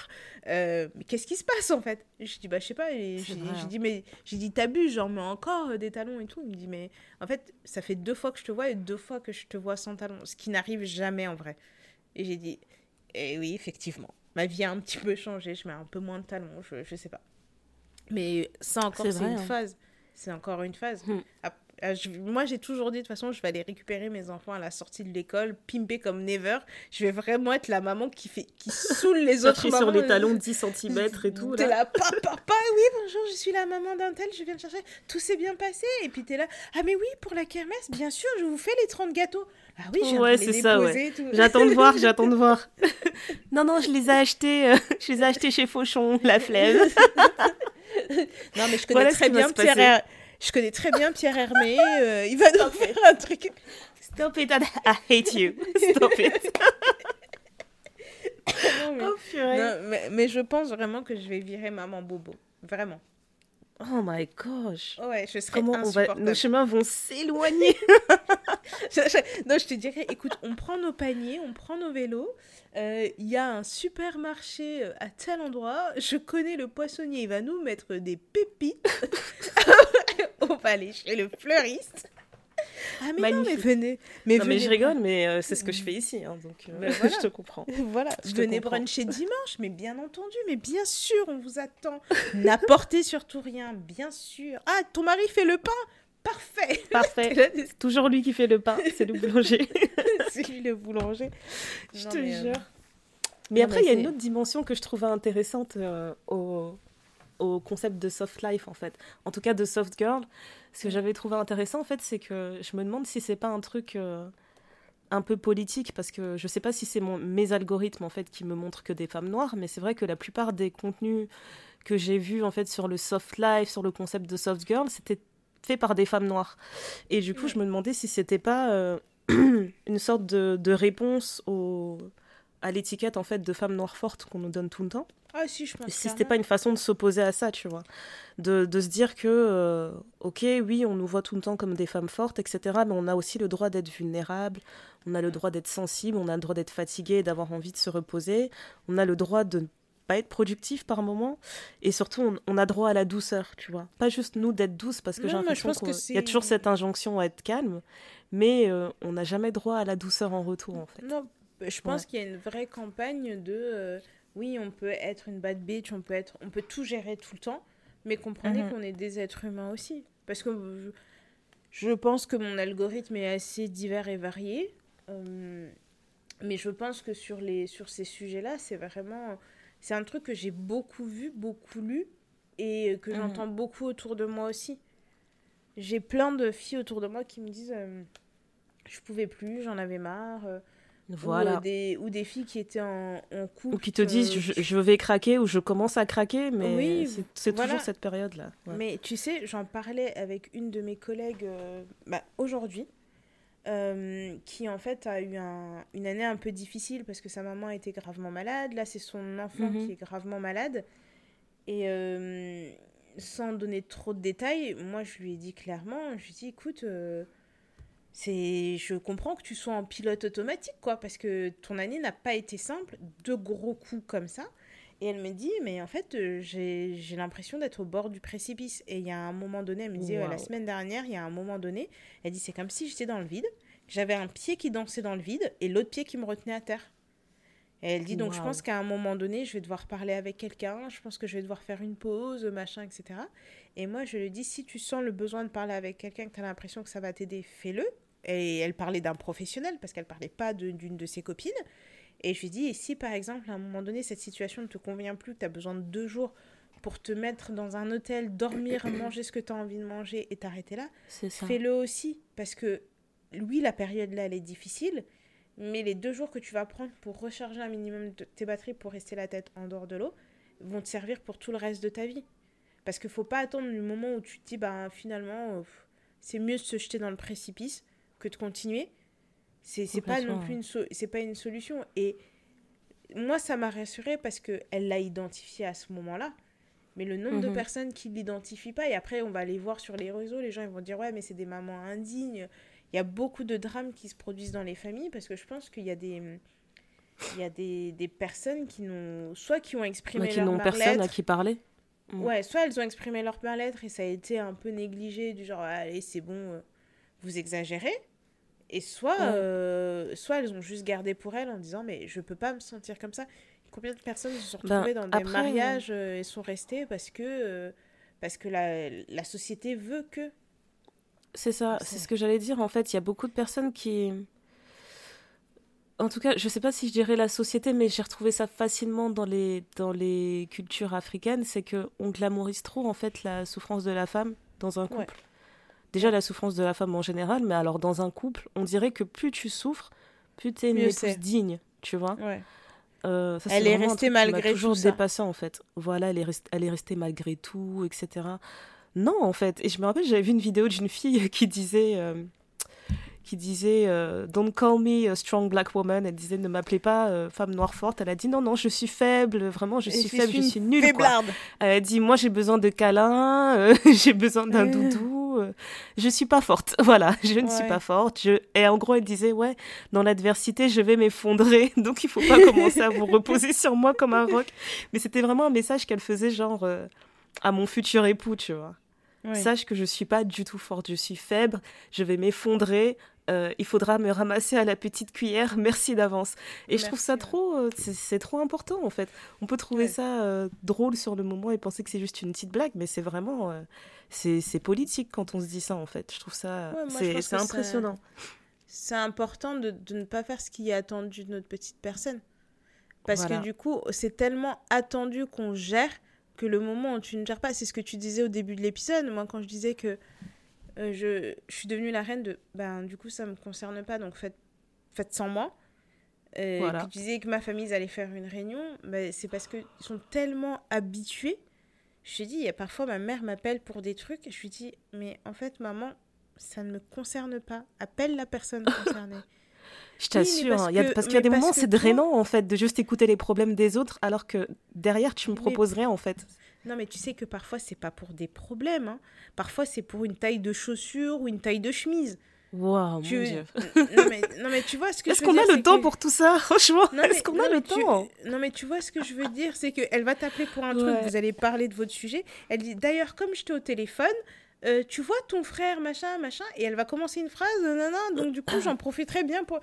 Euh, mais qu'est-ce qui se passe, en fait? J'ai dit, bah, je sais pas. J'ai hein. dit, mais j'ai dit, t'abuses, genre, mais encore euh, des talons et tout. Il me dit, mais en fait, ça fait deux fois que je te vois et deux fois que je te vois sans talons, ce qui n'arrive jamais en vrai. Et j'ai dit, eh oui, effectivement. Ma vie a un petit peu changé, je mets un peu moins de talons, je, je sais pas. Mais ça encore, c'est une hein. phase. C'est encore une phase. Hmm. Euh, moi, j'ai toujours dit, de toute façon, je vais aller récupérer mes enfants à la sortie de l'école, pimper comme never. Je vais vraiment être la maman qui, fait, qui saoule les autres mamans. sur les talons de 10 cm et tout. T'es là, papa, papa, oui, bonjour, je suis la maman d'un tel, je viens de chercher. Tout s'est bien passé. Et puis t'es là, ah, mais oui, pour la kermesse, bien sûr, je vous fais les 30 gâteaux. Ah oui, j'ai ouais, c'est ça, ouais. J'attends de voir, j'attends de voir. non, non, je les ai achetés, euh, je les ai achetés chez Fauchon, la flemme. non, mais je connais très bien Pierre. Je connais très bien Pierre Hermé. Euh, il va nous faire un truc. Stop it, I hate you. Stop it. non, mais, oh, mais, mais, je pense vraiment que je vais virer maman Bobo. Vraiment. Oh my gosh. Ouais, je serais Comment on va... Nos chemins vont s'éloigner. non, je te dirais, écoute, on prend nos paniers, on prend nos vélos. Euh, il y a un supermarché euh, à tel endroit. Je connais le poissonnier, il va nous mettre des pépites. on va aller chez le fleuriste. Ah mais non, mais venez. Mais, mais je rigole, mais euh, c'est ce que je fais ici, hein, donc ben je te comprends. Voilà, je venez bruncher dimanche, mais bien entendu, mais bien sûr, on vous attend. N'apportez surtout rien, bien sûr. Ah, ton mari fait le pain Parfait. Parfait. C'est toujours lui qui fait le pain, c'est le boulanger. c'est lui le boulanger. Je te euh, jure. Mais après, il y a une autre dimension que je trouvais intéressante euh, au, au, concept de soft life, en fait. En tout cas, de soft girl. Ce que j'avais trouvé intéressant, en fait, c'est que je me demande si c'est pas un truc euh, un peu politique, parce que je sais pas si c'est mes algorithmes, en fait, qui me montrent que des femmes noires, mais c'est vrai que la plupart des contenus que j'ai vus, en fait, sur le soft life, sur le concept de soft girl, c'était fait par des femmes noires. Et du coup, je me demandais si c'était pas euh, une sorte de, de réponse au, à l'étiquette en fait de femme noire forte qu'on nous donne tout le temps. Ah si, je pense. Si c'était pas une façon de s'opposer à ça, tu vois, de, de se dire que euh, ok, oui, on nous voit tout le temps comme des femmes fortes, etc. Mais on a aussi le droit d'être vulnérable, on a le droit d'être sensible, on a le droit d'être fatigué, d'avoir envie de se reposer, on a le droit de pas être productif par moment. Et surtout, on, a droit à la douceur, tu vois. Pas juste nous d'être douce, parce que j'ai l'impression qu'il y a toujours cette injonction à être calme, mais euh, on n'a jamais droit à la douceur en retour, en fait. Non, je pense qu'il y a une vraie campagne de euh, oui, on peut être une bad bitch, on peut, être, on peut tout gérer tout le temps, mais comprenez mhm. qu'on est des êtres humains aussi. Parce que je pense que mon algorithme est assez divers et varié. Euh, mais je pense que sur, les, sur ces sujets-là, c'est vraiment. C'est un truc que j'ai beaucoup vu, beaucoup lu et que mhm. j'entends beaucoup autour de moi aussi. J'ai plein de filles autour de moi qui me disent euh, je pouvais plus, j'en avais marre. Voilà. Ou, des, ou des filles qui étaient en, en couple. Ou qui te disent euh, je, vais craquer ou je commence à craquer, mais oui, c'est toujours cette période-là. Mais tu sais, j'en parlais avec une de mes collègues euh, bah, aujourd'hui, euh, qui en fait a eu un, une année un peu difficile parce que sa maman était gravement malade. Là, c'est son enfant mhm. qui est gravement malade. Et sans donner trop de détails, moi je lui ai dit clairement je lui ai dit écoute c'est je comprends que tu sois en pilote automatique quoi parce que ton année n'a pas été simple deux gros coups comme ça et elle me dit mais en fait euh, j'ai l'impression d'être au bord du précipice. Et il y a un moment donné elle me dit la semaine dernière il y a un moment donné elle dit c'est comme si j'étais dans le vide j'avais un pied qui dansait dans le vide et l'autre pied qui me retenait à terre. Et elle dit donc je pense qu'à un moment donné je vais devoir parler avec quelqu'un je pense que je vais devoir faire une pause machin etc et moi je lui dis si tu sens le besoin de parler avec quelqu'un que tu as l'impression que ça va t'aider fais-le. Et elle parlait d'un professionnel parce qu'elle parlait pas d'une de, ses copines. Et je lui dis, et si par exemple à un moment donné cette situation ne te convient plus, que tu as besoin de deux jours pour te mettre dans un hôtel, dormir, manger ce que tu as envie de manger et t'arrêter là, fais-le aussi. Parce que oui, la période là, elle est difficile, mais les deux jours que tu vas prendre pour recharger un minimum de tes batteries pour rester la tête en dehors de l'eau vont te servir pour tout le reste de ta vie. Parce qu'il faut pas attendre le moment où tu te dis, bah, finalement, c'est mieux de se jeter dans le précipice que de continuer, c'est pas non plus une, c'est pas une solution. Et moi, ça m'a rassurée parce qu'elle l'a identifié à ce moment-là. Mais le nombre de mhm. personnes qui l'identifient pas, et après, on va aller voir sur les réseaux, les gens ils vont dire Ouais, mais c'est des mamans indignes. Il y a beaucoup de drames qui se produisent dans les familles parce que je pense qu'il y a des. Il y a des, des personnes qui n'ont. Soit qui ont exprimé qui n'ont personne à qui parler. Mm. Ouais, soit elles ont exprimé leur mal-être et ça a été un peu négligé, du genre Allez, c'est bon, euh, vous exagérez. Et soit, euh, soit elles ont juste gardé pour elles en disant mais je peux pas me sentir comme ça. Combien de personnes se sont ben, retrouvées dans des mariages euh, et sont restées parce que, euh, parce que la, la, société veut que? C'est ça, c'est ce que j'allais dire. En fait, il y a beaucoup de personnes qui. En tout cas, je sais pas si je dirais la société, mais j'ai retrouvé ça facilement dans les, dans les cultures africaines. C'est qu'on glamourise trop en fait la souffrance de la femme dans un couple déjà la souffrance de la femme en général, mais alors dans un couple, on dirait que plus tu souffres, plus tu es une épouse digne, tu vois. Euh, elle est, restée malgré toujours tout dépassé en fait. Voilà, elle est, restée, elle est restée malgré tout, etc. Non, en fait. Et je me rappelle, j'avais vu une vidéo d'une fille qui disait, euh, qui disait, euh, Don't call me a strong black woman. Elle disait, ne m'appelez pas femme noire forte. Elle a dit, non, non, je suis faible, vraiment, je suis faible, je suis nulle. Quoi. Elle a dit, moi, j'ai besoin de câlins, j'ai besoin d'un doudou. Euh, je suis pas forte. Voilà, je ne suis pas forte. Je... Et en gros, elle disait, ouais, dans l'adversité, je vais m'effondrer. Donc, il faut pas commencer à vous reposer sur moi comme un roc. Mais c'était vraiment un message qu'elle faisait, genre, euh, à mon futur époux, tu vois. Sache que je suis pas du tout forte, je suis faible, je vais m'effondrer. Euh, il faudra me ramasser à la petite cuillère. Merci d'avance. Et je trouve ça trop, c'est trop important en fait. On peut trouver ça drôle sur le moment et penser que c'est juste une petite blague, mais c'est vraiment, c'est politique quand on se dit ça en fait. Je trouve ça c'est impressionnant. C'est important de, de, ne pas faire ce qui est attendu de notre petite personne. Parce que du coup, c'est tellement attendu qu'on gère que le moment où tu ne gères pas, c'est ce que tu disais au début de l'épisode. Moi, quand je disais que euh, je, je, suis devenue la reine de ben du coup ça me concerne pas donc faites faites sans moi euh, que tu disais que ma famille allait faire une réunion ben, c'est parce qu'ils sont tellement habitués je lui dis, il parfois ma mère m'appelle pour des trucs. Je lui dis, mais en fait, maman, ça ne me concerne pas. Appelle la personne concernée. je t'assure, parce, hein, parce qu'il y a des moments, c'est drainant en fait de juste écouter les problèmes des autres, alors que derrière, tu me proposerais en fait. Non, mais tu sais que parfois, c'est pas pour des problèmes. Hein. Parfois, c'est pour une taille de chaussure ou une taille de chemise. Waouh, Tu- mon Dieu. non, mais, non, mais tu vois ce que Est-ce qu'on a le temps que- pour tout ça Franchement, est-ce qu'on a le tu- temps? Non, mais tu vois ce que je veux dire, c'est qu'elle va t'appeler pour un truc, vous allez parler de votre sujet. Elle dit d'ailleurs, comme j'étais au téléphone, euh, tu vois ton frère, machin, machin, et elle va commencer une phrase, non, non, donc du coup, j'en profiterai bien pour.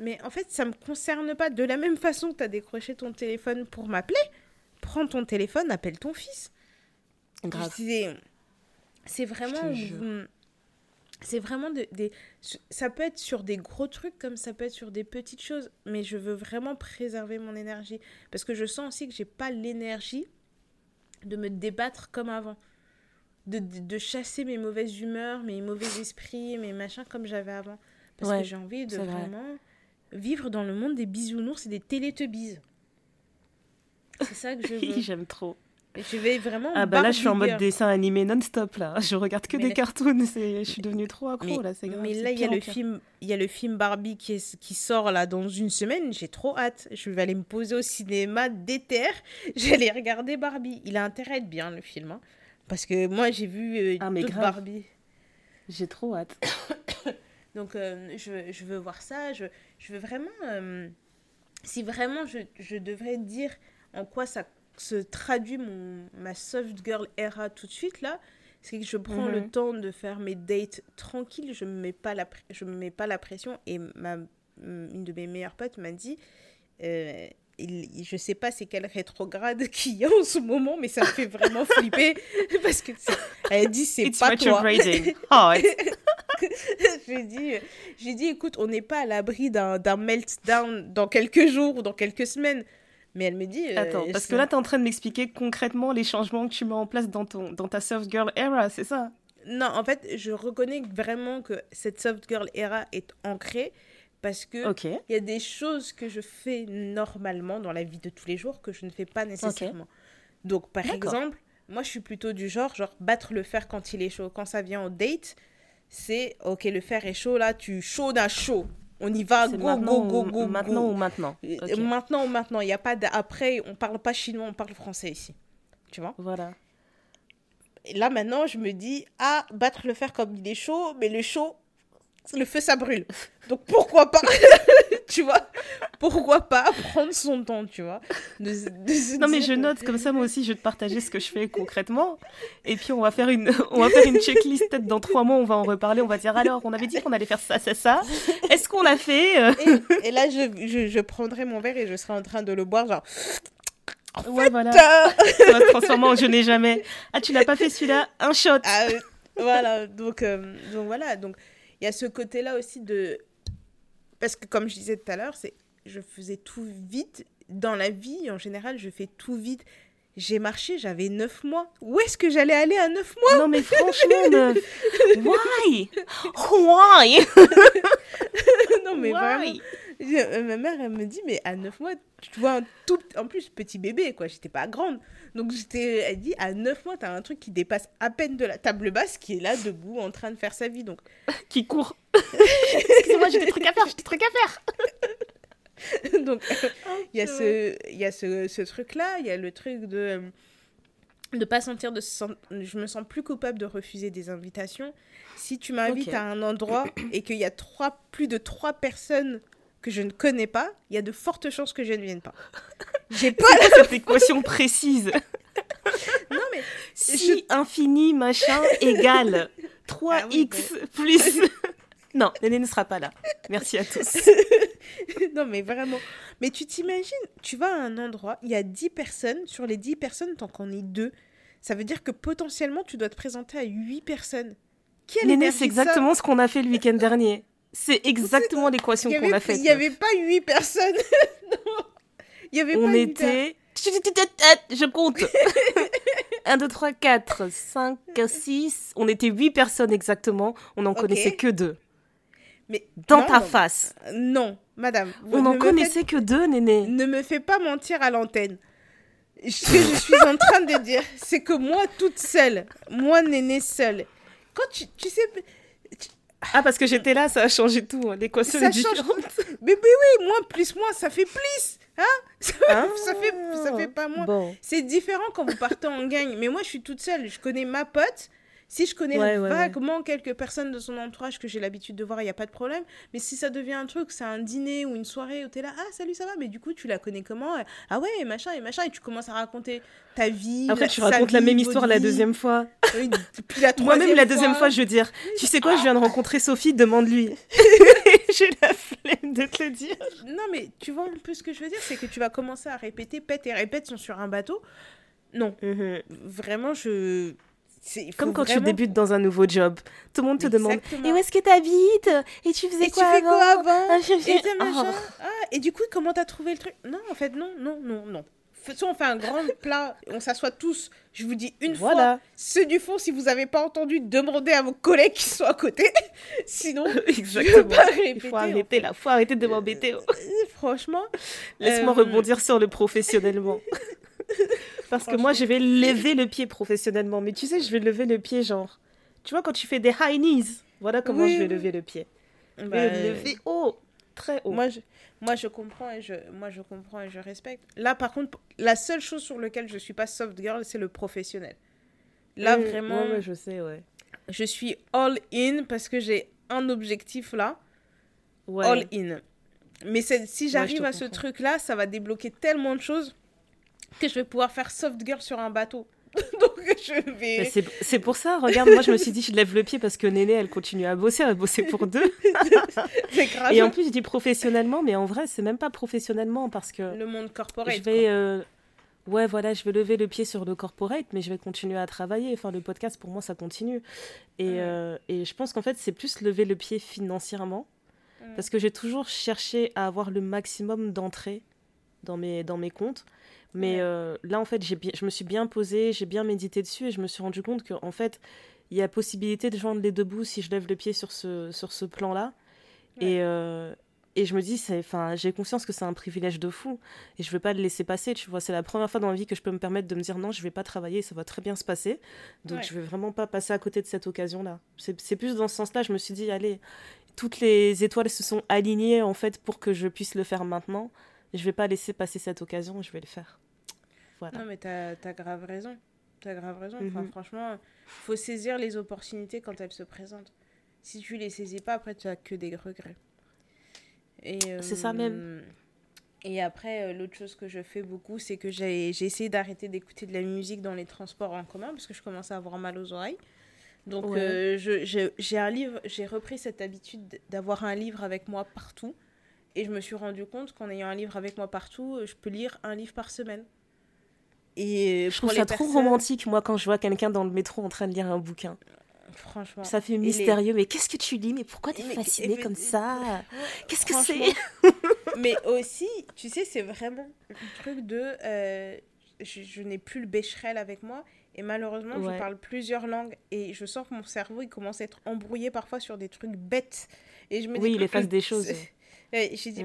Mais en fait, ça me concerne pas. De la même façon que tu as décroché ton téléphone pour m'appeler, prends ton téléphone, appelle ton fils. Grave. C'est vraiment. mm, C'est vraiment de- des. Ça peut être sur des gros trucs comme ça peut être sur des petites choses, mais je veux vraiment préserver mon énergie. Parce que je sens aussi que j'ai pas l'énergie de me débattre comme avant. De, de, de chasser mes mauvaises humeurs, mes mauvais esprits, mes machins comme j'avais avant. Parce Ouais, que j'ai envie de vrai. vraiment vivre dans le monde des bisounours et des télétubbies. C'est ça que je veux. J'aime trop. Et je vais vraiment. Ah bah là, je suis en mode dessin animé non-stop là. Je regarde que Mais des là- cartoons. Je suis devenue trop accro Mais, là. C'est grave. mais là, il y a le film, il y a le film Barbie qui, est- qui sort là dans une semaine. J'ai trop hâte. Je vais aller me poser au cinéma d'éther. J'allais regarder Barbie. Il a intérêt être bien le film, hein. parce que moi j'ai vu euh, Ah, mais grave. Barbie. J'ai trop hâte. Donc euh, je, veux- je veux voir ça. Je, je veux vraiment. euh, si vraiment je, je devrais dire en quoi ça se traduit mon, ma soft girl era tout de suite là, c'est que je prends le Mhm. temps de faire mes dates tranquilles. Je me mets pas la, je me mets pas la pression. Et ma, une de mes meilleures potes m'a dit. euh, il, je sais pas c'est quel rétrograde qu'il y a en ce moment, mais ça me fait vraiment flipper parce que elle dit c'est pas toi. Hard. j'ai dit, j'ai dit, écoute, on n'est pas à l'abri d'un d'un meltdown dans quelques jours ou dans quelques semaines. Mais elle me dit. euh, Attends, parce que là, t'es en train de m'expliquer concrètement les changements que tu mets en place dans, ton, dans ta soft girl era, c'est ça? Non, en fait, je reconnais vraiment que cette soft girl era est ancrée parce que il y a des choses que je fais normalement dans la vie de tous les jours que je ne fais pas nécessairement. Donc, par exemple, moi, je suis plutôt du genre, genre, battre le fer quand il est chaud. Quand ça vient au date, c'est, ok, le fer est chaud, là, tu chaudes à chaud. On y va, go, maintenant, go, go, go, maintenant go. ou maintenant. Euh. Maintenant ou maintenant, il n'y a pas d'après, on parle pas chinois, on parle français ici. Tu vois? Voilà. Et là maintenant, je me dis, ah, battre le fer comme il est chaud, mais le chaud, le feu ça brûle. Donc pourquoi pas? Tu vois. Pourquoi pas prendre son temps, tu vois. De, de Non mais je note comme ça moi aussi je vais te partager ce que je fais concrètement. Et puis on va faire une on va faire une checklist. Peut-être dans trois mois on va en reparler. On va dire alors on avait dit qu'on allait faire ça ça ça. Est-ce qu'on l'a fait Euh, Et, et là, je, je, je prendrai mon verre et je serai en train de le boire, genre. ouais voilà. ça va se transformer en je n'ai jamais. Ah tu l'as pas fait celui-là? Un shot. Ah, euh, voilà, donc, euh, donc voilà, donc il y a ce côté-là aussi de... Parce que comme je disais tout à l'heure, c'est je faisais tout vite. Dans la vie, en général, je fais tout vite. J'ai marché, j'avais 9 mois. Où est-ce que j'allais aller à 9 mois? Non mais franchement meuf why? Why? Non, mais Why? vraiment. Euh, Ma mère, elle me dit, mais à 9 mois, tu vois un tout... En plus, petit bébé, quoi. J'étais pas grande. Donc, j'étais... Elle dit, à 9 mois, t'as un truc qui dépasse à peine de la table basse, qui est là, debout, en train de faire sa vie. Donc, qui court excusez-moi j'ai des trucs à faire j'ai des trucs à faire Donc, Oh, il y a ce, y a ce, ce truc-là, il y a le truc de euh, de pas sentir de se je me sens plus coupable de refuser des invitations. Si tu m'invites à un endroit et qu'il y a trois, plus de trois personnes que je ne connais pas, il y a de fortes chances que je ne vienne pas. J'ai pas cette équation précise non mais si infini machin égale 3x Ah oui, plus non Néné ne sera pas là merci à tous non mais vraiment. Mais tu t'imagines, tu vas à un endroit, il y a 10 personnes, sur les 10 personnes tant qu'on est deux, ça veut dire que potentiellement tu dois te présenter à 8 personnes. A Néné, c'est exactement ce qu'on a fait le week-end dernier. C'est exactement l'équation qu'on a faite. Il n'y avait pas huit personnes. Non. Il y avait On pas huit était. Je compte 1, 2, 3, 4, 5, 6. On était 8 personnes exactement. On n'en connaissait que deux. Mais Dans non, ta non. face. Non, madame. On ne n'en connaissait que deux, Néné. Ne me fais pas mentir à l'antenne. Ce que je suis en train de dire, c'est que moi, toute seule, moi, néné seule, quand tu, tu sais, Ah, parce que j'étais là, ça a changé tout. hein. L'équation Ça est change différente. mais, mais oui, moi plus moi, ça fait plus. Hein ça, Ah. ça fait, ça fait pas moins. Bon. C'est différent quand vous partez en gang. Mais moi, je suis toute seule. Je connais ma pote. Si je connais Ouais, ouais, vaguement quelques personnes de son entourage que j'ai l'habitude de voir, il n'y a pas de problème. Mais si ça devient un truc, c'est un dîner ou une soirée où tu es là, ah salut, ça va, mais du coup, tu la connais comment? Ah ouais, et machin, et machin, et tu commences à raconter ta vie. Après, tu racontes la même histoire la deuxième fois. Oui, puis la Moi-même, la deuxième fois, je veux dire, tu sais quoi, je viens de rencontrer Sophie, demande-lui. J'ai la flemme de te le dire. Non, mais tu vois un peu ce que je veux dire, c'est que tu vas commencer à répéter, pète et répète sont sur un bateau. Non, vraiment, je. C'est- il faut Comme quand tu débutes dans un nouveau job. Tout le monde te demande Exactement. Et où est-ce que t'habites Et tu faisais Et tu quoi fais quoi avant avant Ah, je- Et t'as Oh. Ah, et du coup, comment t'as trouvé le truc Non, en fait, non, non, non, non. Soit on fait un grand plat, on s'assoit tous. Je vous dis une fois, Voilà. ceux du fond, si vous n'avez pas entendu, demandez à vos collègues qui sont à côté. Sinon, je veux Exactement. pas Il répéter. faut en arrêter là, faut arrêter de m'embêter. oh. fait. Franchement, Laisse-moi Euh, rebondir sur le professionnellement. Parce que moi, je vais lever le pied professionnellement. Mais tu sais, je vais lever le pied genre. Tu vois, quand tu fais des high knees, voilà comment Oui, je vais lever le pied. Bah, vais le lever haut, très haut. Moi je, moi, je comprends et je, moi, je comprends et je respecte. Là, par contre, la seule chose sur laquelle je suis pas soft girl, c'est le professionnel. Là, Oui, vraiment, ouais, je sais, ouais. je suis all in parce que j'ai un objectif là, Ouais. all in. Mais si j'arrive à ce truc-là, ça va débloquer tellement de choses que je vais pouvoir faire soft girl sur un bateau. Donc, je vais. c'est c'est pour ça, regarde, moi je me suis dit, je lève le pied parce que Néné, elle continue à bosser, elle bossait pour deux. C'est grave. Et en plus, je dis professionnellement, mais en vrai, c'est même pas professionnellement parce que le monde corporate. je vais. euh, Ouais, voilà, je vais lever le pied sur le corporate, mais je vais continuer à travailler. Enfin, le podcast, pour moi, ça continue. Et, Ouais. euh, et je pense qu'en fait, c'est plus lever le pied financièrement. Mm. Parce que j'ai toujours cherché à avoir le maximum d'entrées dans mes, dans mes comptes. Mais Ouais. euh, là, en fait, je me suis bien posée, j'ai bien médité dessus et je me suis rendu compte qu'en fait, il y a possibilité de joindre les deux bouts si je lève le pied sur ce, sur ce plan-là. Ouais. Et, euh, et je me dis, enfin, j'ai conscience que c'est un privilège de fou et je veux pas le laisser passer. Tu vois, c'est la première fois dans ma vie que je peux me permettre de me dire non, je vais pas travailler, ça va très bien se passer. Donc Ouais. je vais vraiment pas passer à côté de cette occasion-là. C'est plus dans ce sens-là, je me suis dit, allez, toutes les étoiles se sont alignées en fait pour que je puisse le faire maintenant. Je vais pas laisser passer cette occasion, je vais le faire. Voilà. Non, mais t'as as grave raison. T'as grave raison. Enfin, Mhm. franchement, faut saisir les opportunités quand elles se présentent. Si tu les saisis pas, après, tu as que des regrets. Et, C'est ça euh, même. Et après, euh, l'autre chose que je fais beaucoup, c'est que j'ai essayé d'arrêter d'écouter de la musique dans les transports en commun parce que je commençais à avoir mal aux oreilles. Donc, Ouais. euh, j'ai un livre, j'ai repris cette habitude d'avoir un livre avec moi partout. Et je me suis rendu compte qu'en ayant un livre avec moi partout, euh, je peux lire un livre par semaine. Et Je trouve ça trop romantique, moi, quand je vois quelqu'un dans le métro en train de lire un bouquin. Franchement. Ça fait les- mystérieux, mais qu'est-ce que tu lis? Mais pourquoi t'es Mais- fasciné mais- comme ça? Qu'est-ce que c'est? Mais aussi, tu sais, c'est vraiment le truc de. euh, je je n'ai plus le bécherel avec moi. Et malheureusement, Ouais. je parle plusieurs langues. Et je sens que mon cerveau, il commence à être embrouillé parfois sur des trucs bêtes. Et je me Oui, dis, il efface des choses. Et j'ai dit,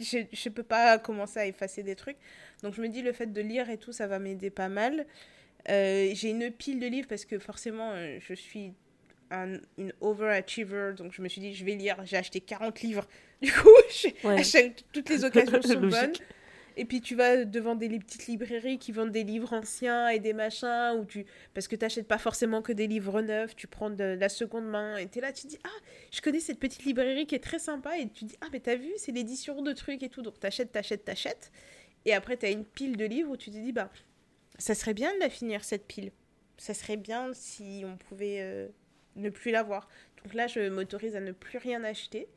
je, je peux pas commencer à effacer des trucs. Donc je me dis, le fait de lire et tout, ça va m'aider pas mal. Euh, j'ai une pile de livres parce que forcément, euh, je suis un, une overachiever. Donc je me suis dit, je vais lire. J'ai acheté 40 livres. Du coup, je- Ouais. à chaque- toutes les occasions sont bonnes. Et puis tu vas devant des petites librairies qui vendent des livres anciens et des machins, ou tu... parce que tu n'achètes pas forcément que des livres neufs, tu prends de la seconde main et tu es là, tu dis, ah, je connais cette petite librairie qui est très sympa, et tu dis, ah, mais t'as vu, c'est l'édition de trucs et tout, donc t'achètes, t'achètes, t'achètes. Et après, tu as une pile de livres où tu te dis, bah, ça serait bien de la finir, cette pile. Ça serait bien si on pouvait euh, ne plus l'avoir. Donc là, je m'autorise à ne plus rien acheter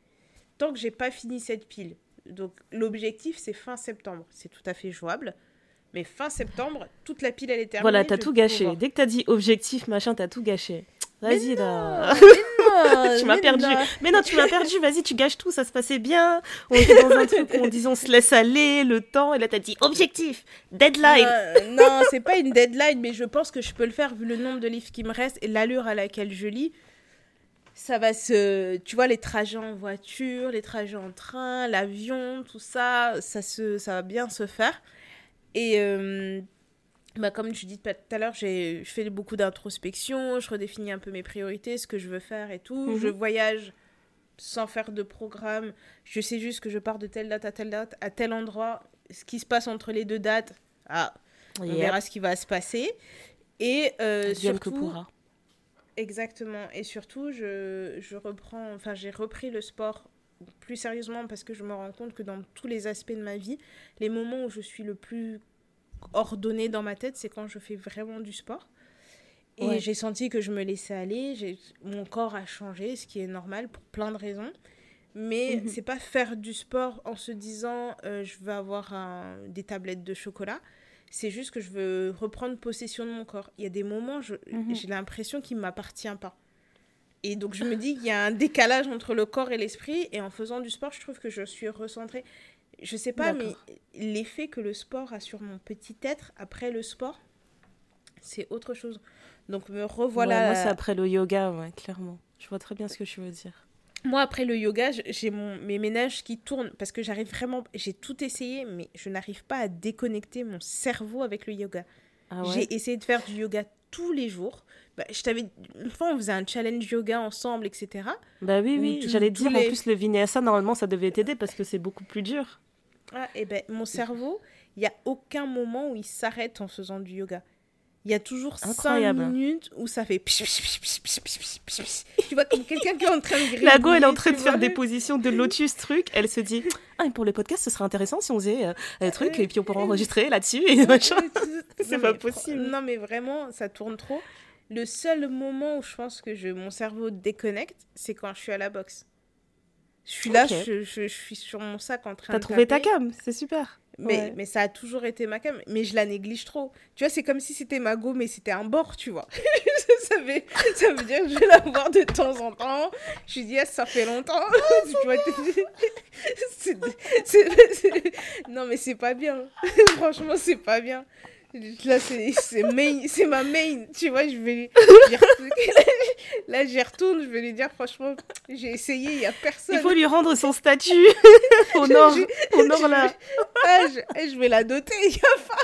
tant que j'ai pas fini cette pile. Donc l'objectif, c'est fin septembre. C'est tout à fait jouable. Mais fin septembre, toute la pile, elle est terminée. Voilà, t'as tout gâché. pouvoir- Dès que t'as dit objectif, machin, t'as tout gâché. Vas-y là. Mais non, Tu m'as perdu. non. Mais non, tu m'as perdu, vas-y, tu gâches tout, ça se passait bien. On était dans un truc où on disait on se laisse aller, le temps, et là t'as dit objectif, deadline. Non, non, c'est pas une deadline, mais je pense que je peux le faire vu le nombre de livres qui me restent et l'allure à laquelle je lis. Ça va se. Tu vois, les trajets en voiture, les trajets en train, l'avion, tout ça, ça, se, ça va bien se faire. Et euh, bah, comme tu dis tout à l'heure, j'ai- je fais beaucoup d'introspection, je redéfinis un peu mes priorités, ce que je veux faire et tout. Mhm. Je voyage sans faire de programme. Je sais juste que je pars de telle date à telle date, à tel endroit. Ce qui se passe entre les deux dates, ah, on Yep. verra ce qui va se passer. Et euh, que pourra. Exactement. Et surtout, je, je reprends, enfin, j'ai repris le sport plus sérieusement parce que je me rends compte que dans tous les aspects de ma vie, les moments où je suis le plus ordonnée dans ma tête, c'est quand je fais vraiment du sport. Et j'ai senti que je me laissais aller, mon corps a changé, ce qui est normal pour plein de raisons. Mais mhm. c'est pas faire du sport en se disant euh, je veux avoir des tablettes de chocolat. C'est juste que je veux reprendre possession de mon corps. Il y a des moments, mhm. j'ai l'impression qu'il ne m'appartient pas. Et donc je me dis qu'il y a un décalage entre le corps et l'esprit. Et en faisant du sport, je trouve que je suis recentrée. Je sais pas, mais l'effet que le sport a sur mon petit être après le sport, c'est autre chose. Donc me revoilà. moi, c'est après le yoga, ouais, clairement. Je vois très bien ce que tu veux dire. Moi, après le yoga, j'ai mon, mes ménages qui tournent parce que j'arrive vraiment. J'ai tout essayé, mais je n'arrive pas à déconnecter mon cerveau avec le yoga. Ah j'ai essayé de faire du yoga tous les jours. Bah, je t'avais une fois on faisait un challenge yoga ensemble etc bah oui oui j'allais dire en plus le vinyasa normalement ça devait t'aider parce que c'est beaucoup plus dur ah et ben mon cerveau il y a aucun moment où il s'arrête en faisant du yoga il y a toujours Incroyable. 5 minutes où ça fait. tu vois, comme quelqu'un qui est en train de griller. La go, elle est en train de faire des positions de lotus truc. Elle se dit Ah, pour le podcast, ce serait intéressant si on faisait euh, un truc et puis on pourrait enregistrer là-dessus et machin. C'est pas possible. Non, mais vraiment, ça tourne trop. Le seul moment où je pense que je, mon cerveau déconnecte, c'est quand je suis à la boxe. Je suis là, je, je, suis sur mon sac en train de. T'as trouvé ta cam, c'est super. Mais, mais ça a toujours été ma cam. Mais je la néglige trop. Tu vois, c'est comme si c'était ma go, mais c'était un bord, tu vois. ça, veut, ça veut dire que je vais la voir de temps en temps. Je lui dis, ah, ça fait longtemps. non, mais c'est pas bien. Franchement, c'est pas bien. Là, c'est ma main, tu vois, je vais Là, j'y retourne, je vais lui dire, franchement, j'ai essayé, il n'y a personne. Il faut lui rendre son statut. honore, honore là. Ah, je, eh, je, vais la doter, il n'y a pas...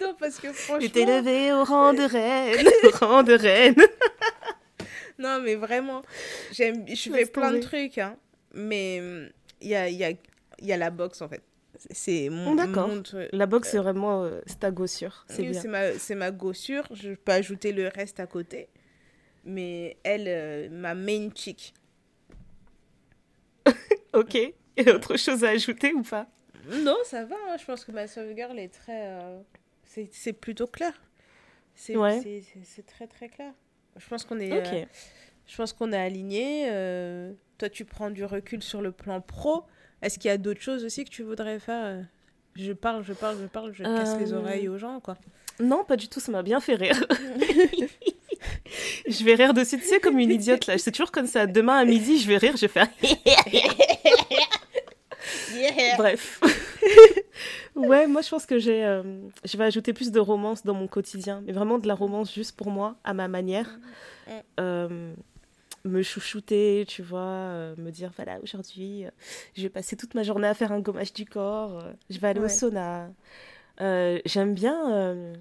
non, parce que franchement... Tu t'es levé au rang de reine, au rang de reine. non, mais vraiment, j'aime, je fais plein de trucs, hein, mais il y a, y a il y a la boxe en fait. C'est mon. D'accord. La boxe, c'est vraiment euh, c'est ta gossure. C'est oui, ma, ma gossure. Je peux ajouter le reste à côté. Mais elle, euh, ma main chick. ok. Il y a autre chose à ajouter ou pas? Non, ça va. Hein. Je pense que ma sauvegarde est très. Euh, c'est plutôt clair. C'est ouais. très très clair. Je pense qu'on est. Je pense qu'on est aligné. toi, tu prends du recul sur le plan pro. Est-ce qu'il y a d'autres choses aussi que tu voudrais faire euh Je parle, je parle, je parle, je casse les euh, oreilles aux gens, quoi. Non, pas du tout, ça m'a bien fait rire. je vais rire dessus, tu sais, comme une idiote, là. C'est toujours comme ça. Demain à midi, je vais rire, je vais faire... Bref. ouais, moi je pense que j'ai, euh, je vais ajouter plus de romance dans mon quotidien, mais vraiment de la romance juste pour moi, à ma manière. Mm. Euh, me chouchouter, tu vois, euh, me dire voilà, aujourd'hui, euh, je vais passer toute ma journée à faire un gommage du corps, euh, je vais aller au sauna. j'aime bien,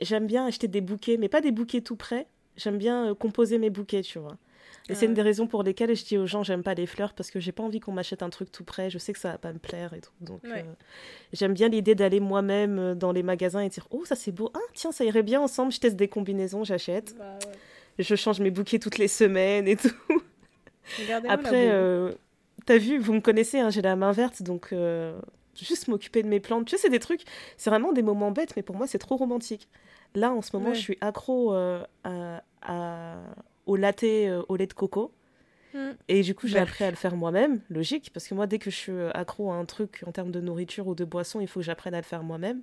j'aime bien acheter des bouquets, mais pas des bouquets tout prêts. J'aime bien composer mes bouquets, tu vois. Et c'est une des raisons pour lesquelles je dis aux gens j'aime pas les fleurs parce que j'ai pas envie qu'on m'achète un truc tout prêt. Je sais que ça va pas me plaire et tout. Donc j'aime bien l'idée d'aller moi-même dans les magasins et dire oh ça c'est beau, ah tiens ça irait bien ensemble. Je teste des combinaisons, j'achète. Bah, je change mes bouquets toutes les semaines et tout. Après, euh, t'as vu, vous me connaissez, hein, j'ai la main verte, donc euh, juste m'occuper de mes plantes. Tu sais, c'est des trucs, c'est vraiment des moments bêtes, mais pour moi, c'est trop romantique. Là, en ce moment, je suis accro euh, à, au latte au lait de coco. Mm. Et du coup, j'ai appris à le faire moi-même, logique, parce que moi, dès que je suis accro à un truc en termes de nourriture ou de boisson, il faut que j'apprenne à le faire moi-même.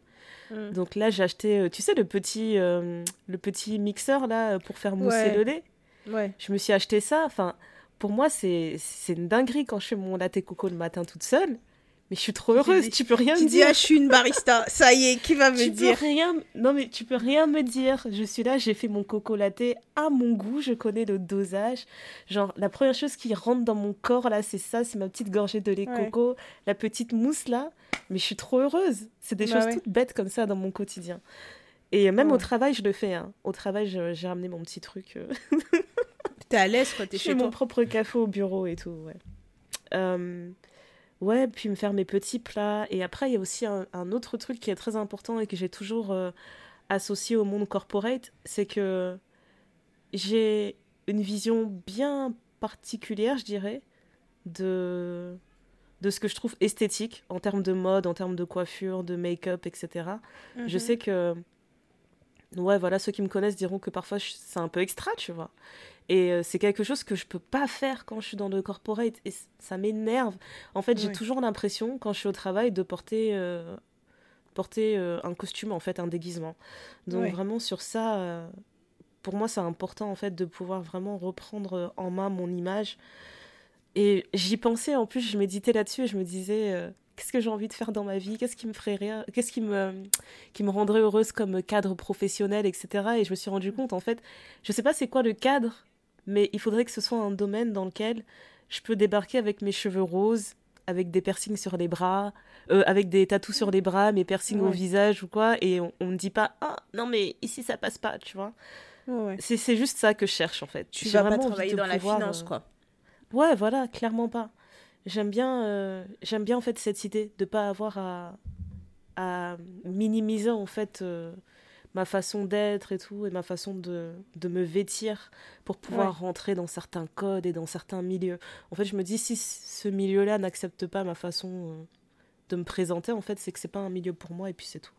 Mm. Donc là, j'ai acheté, euh, tu sais, le petit, euh, le petit mixeur là pour faire mousser le lait. Ouais. Je me suis acheté ça. Enfin, pour moi, c'est une dinguerie quand je fais mon latte coco le matin toute seule. Mais je suis trop heureuse, tu peux rien me dire. Tu dis, ah, je suis une barista, ça y est, qui va me tu dire peux rien... Non, mais tu peux rien me dire. Je suis là, j'ai fait mon coco latte à mon goût, je connais le dosage. Genre, la première chose qui rentre dans mon corps, là, c'est ça, c'est ma petite gorgée de lait coco, la petite mousse, là. Mais je suis trop heureuse. C'est des bah choses toutes bêtes comme ça dans mon quotidien. Et même au travail, je le fais. Hein. Au travail, j'ai ramené mon petit truc. Euh. T'es à l'aise quand t'es chez toi. mon propre café au bureau et tout, ouais. Euh, ouais, puis me faire mes petits plats. Et après, il y a aussi un, autre truc qui est très important et que j'ai toujours euh, associé au monde corporate, c'est que j'ai une vision bien particulière, je dirais, de, de ce que je trouve esthétique en termes de mode, en termes de coiffure, de make-up, etc. Je Mhm. sais que, ouais, voilà, ceux qui me connaissent diront que parfois je- c'est un peu extra, tu vois. Et euh, c'est quelque chose que je peux pas faire quand je suis dans le corporate. Et ça m'énerve. En fait, j'ai toujours l'impression, quand je suis au travail, de porter, euh, porter euh, un costume, en fait, un déguisement. Donc, vraiment, sur ça, pour moi, c'est important, en fait, de pouvoir vraiment reprendre en main mon image. Et j'y pensais, en plus, je méditais là-dessus et je me disais, qu'est-ce que j'ai envie de faire dans ma vie Qu'est-ce qui me ferait rire Qu'est-ce qui me, qui me rendrait heureuse comme cadre professionnel, etc. Et je me suis rendu compte, en fait, je sais pas c'est quoi le cadre, mais il faudrait que ce soit un domaine dans lequel je peux débarquer avec mes cheveux roses, avec des piercings sur les bras, euh, avec des tatous sur les bras, mes piercings au visage ou quoi, et on, on me dit pas, ah non mais ici ça passe pas, tu vois. Ouais. C'est c'est juste ça que je cherche en fait. Tu vas pas travailler dans la finance, euh, quoi. Ouais, voilà, clairement pas. J'aime bien, euh, j'aime bien en fait cette idée de pas avoir à, à minimiser en fait euh, ma façon d'être et tout et ma façon de, de me vêtir pour pouvoir Ouais. rentrer dans certains codes et dans certains milieux. En fait, je me dis si ce milieu-là n'accepte pas ma façon euh, de me présenter, en fait, c'est que c'est pas un milieu pour moi et puis c'est tout.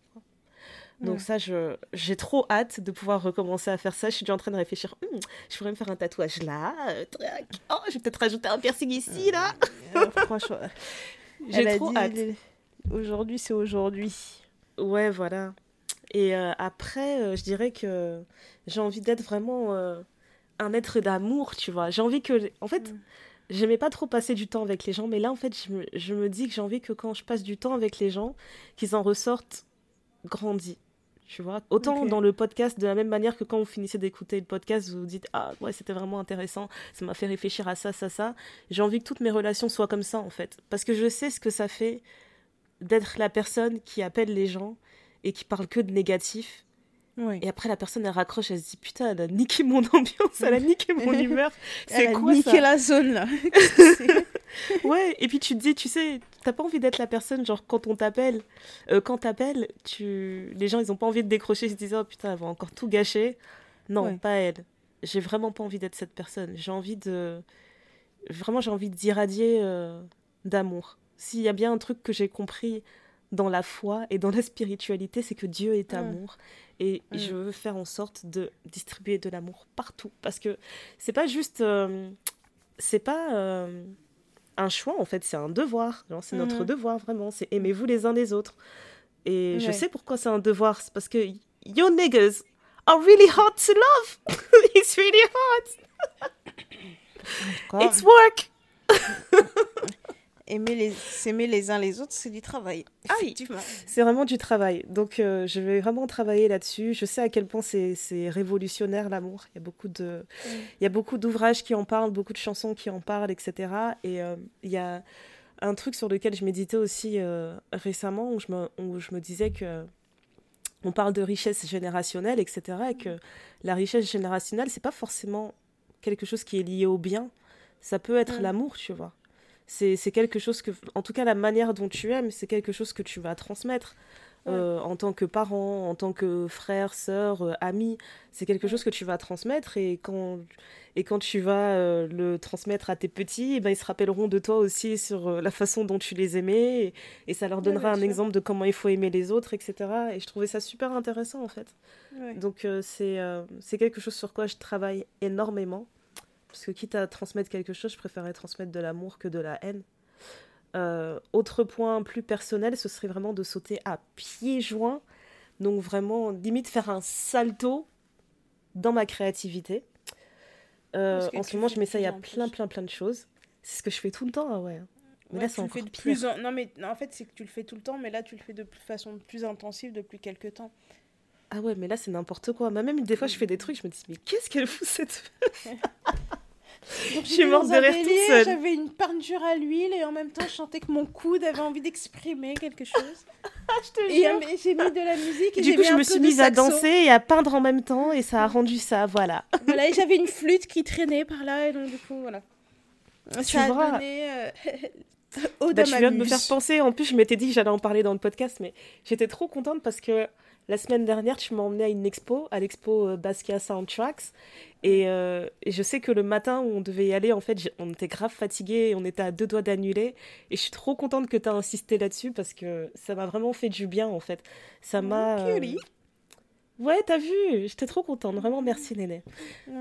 Donc Ouais. ça, je, j'ai trop hâte de pouvoir recommencer à faire ça. Je suis déjà en train de réfléchir. Hum, je pourrais me faire un tatouage là. euh. Oh, je vais peut-être rajouter un piercing ici, là. Euh, franchement, J'ai trop hâte. les- Aujourd'hui, c'est aujourd'hui. Ouais, voilà. Et euh, après, euh, je dirais que j'ai envie d'être vraiment euh, un être d'amour, tu vois. J'ai envie que... En fait, Mm. j'aimais pas trop passer du temps avec les gens, mais là, en fait, je me, je me dis que j'ai envie que quand je passe du temps avec les gens, qu'ils en ressortent grandis. Tu vois, autant dans le podcast, de la même manière que quand vous finissez d'écouter le podcast, vous vous dites Ah, ouais, c'était vraiment intéressant, ça m'a fait réfléchir à ça, ça, ça. J'ai envie que toutes mes relations soient comme ça, en fait. Parce que je sais ce que ça fait d'être la personne qui appelle les gens et qui parle que de négatif. Et après, la personne, elle raccroche, elle se dit Putain, elle a niqué mon ambiance, elle a niqué mon humeur. C'est Elle a quoi niqué ça la zone, là. Ouais, et puis tu te dis, tu sais, t'as pas envie d'être la personne, genre quand on t'appelle, euh, quand t'appelles, tu... les gens ils ont pas envie de décrocher, ils se disent oh putain, elle va encore tout gâcher. Non, Ouais. pas elle. J'ai vraiment pas envie d'être cette personne. J'ai envie de. Vraiment, j'ai envie d'irradier euh, d'amour. S'il y a bien un truc que j'ai compris dans la foi et dans la spiritualité, c'est que Dieu est Mm. amour. Et Mm. je veux faire en sorte de distribuer de l'amour partout. Parce que c'est pas juste. euh, c'est pas. euh, un choix en fait, c'est un devoir. C'est notre Mhm. devoir vraiment, c'est aimez-vous les uns les autres. Et je sais pourquoi c'est un devoir, c'est parce que your niggas are really hard to love. It's really hard. It's work. Aimer les... S'aimer les uns les autres, c'est du travail. Ah oui. C'est vraiment du travail. Donc euh, je vais vraiment travailler là-dessus. Je sais à quel point c'est c'est révolutionnaire l'amour. Il y a beaucoup de il y a beaucoup d'ouvrages qui en parlent, beaucoup de chansons qui en parlent, etc. Et euh, il y a un truc sur lequel je méditais aussi euh, récemment où je me où je me disais que on parle de richesse générationnelle, etc. Et que la richesse générationnelle c'est pas forcément quelque chose qui est lié au bien. Ça peut être Mm. l'amour, tu vois. C'est quelque chose que, en tout cas, la manière dont tu aimes, c'est quelque chose que tu vas transmettre euh, en tant que parent, en tant que frère, sœur, euh, ami. C'est quelque chose que tu vas transmettre et quand, et quand tu vas euh, le transmettre à tes petits, eh ben, ils se rappelleront de toi aussi sur la façon dont tu les aimais et, et ça leur donnera un sûr. exemple de comment il faut aimer les autres, etc. Et je trouvais ça super intéressant en fait. Donc c'est c'est quelque chose sur quoi je travaille énormément. Parce que quitte à transmettre quelque chose, je préférerais transmettre de l'amour que de la haine. Euh, autre point plus personnel, ce serait vraiment de sauter à pieds joints. Donc vraiment, limite faire un salto dans ma créativité. Euh, en ce moment, je m'essaye à plein, plein, plein de choses. C'est ce que je fais tout le temps, ah ouais. Mais Ouais, là, c'est encore de pire. plus en... Non, mais en fait, c'est que tu le fais tout le temps, mais là, tu le fais de façon plus intensive depuis quelques temps. Ah ouais, mais là, c'est n'importe quoi. Même des fois, je fais des trucs, je me dis, mais qu'est-ce qu'elle fout cette Donc, Je suis morte de rire toute seule. J'avais une peinture à l'huile et en même temps, je sentais que mon coude avait envie d'exprimer quelque chose. Je te Et euh, j'ai mis de la musique et Du coup, je me suis mise à danser et à peindre en même temps et ça a rendu ça, voilà. Voilà, et j'avais une flûte qui traînait par là et donc du coup, voilà. Tu Ça a vois. donné euh, bah, tu viens de me faire penser. En plus, je m'étais dit que j'allais en parler dans le podcast, mais j'étais trop contente parce que la semaine dernière, tu m'as emmené à une expo, à l'expo euh, Basquiat Soundtracks. Euh, et, je sais que le matin où on devait y aller, en fait, on était grave fatigués et on était à deux doigts d'annuler. Et je suis trop contente que tu as insisté là-dessus parce que ça m'a vraiment fait du bien, en fait. Ça m'a. Euh... Ouais, t'as vu, j'étais trop contente. Vraiment, merci, Néné.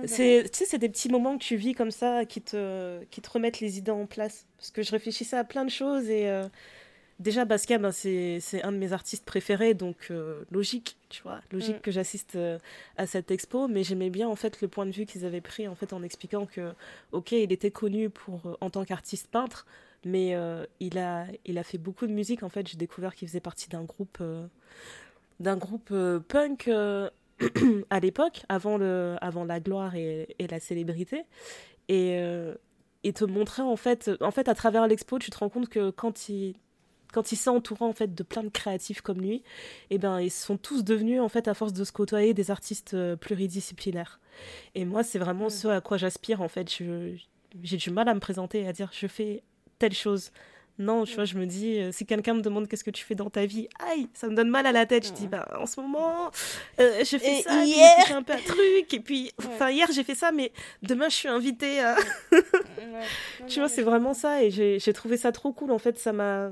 C'est, tu sais, c'est des petits moments que tu vis comme ça qui te, qui te remettent les idées en place. Parce que je réfléchissais à plein de choses et. Euh, déjà, Basquiat, ben, c'est un de mes artistes préférés, donc euh, logique, tu vois, logique mm. que j'assiste euh, à cette expo, mais j'aimais bien en fait le point de vue qu'ils avaient pris en fait en expliquant que, ok, il était connu pour euh, en tant qu'artiste peintre, mais il a il a fait beaucoup de musique en fait. J'ai découvert qu'il faisait partie d'un groupe d'un groupe punk. à l'époque, avant, le, avant la gloire et, et la célébrité. Et, et te montrer, en fait, en fait, à travers l'expo, tu te rends compte que quand il, quand il s'est entouré en fait de plein de créatifs comme lui, et eh ben ils sont tous devenus en fait à force de se côtoyer des artistes euh, pluridisciplinaires. Et moi c'est vraiment ce à quoi j'aspire en fait. J'ai du mal à me présenter et à dire je fais telle chose. Non, tu vois, je me dis, euh, si quelqu'un me demande qu'est-ce que tu fais dans ta vie, aïe, ça me donne mal à la tête. Je dis, bah, en ce moment, euh, je fais ça, hier... puis un peu un truc, et puis, enfin, hier j'ai fait ça, mais demain je suis invitée à. tu vois, c'est vraiment ça, et j'ai trouvé ça trop cool. En fait, ça m'a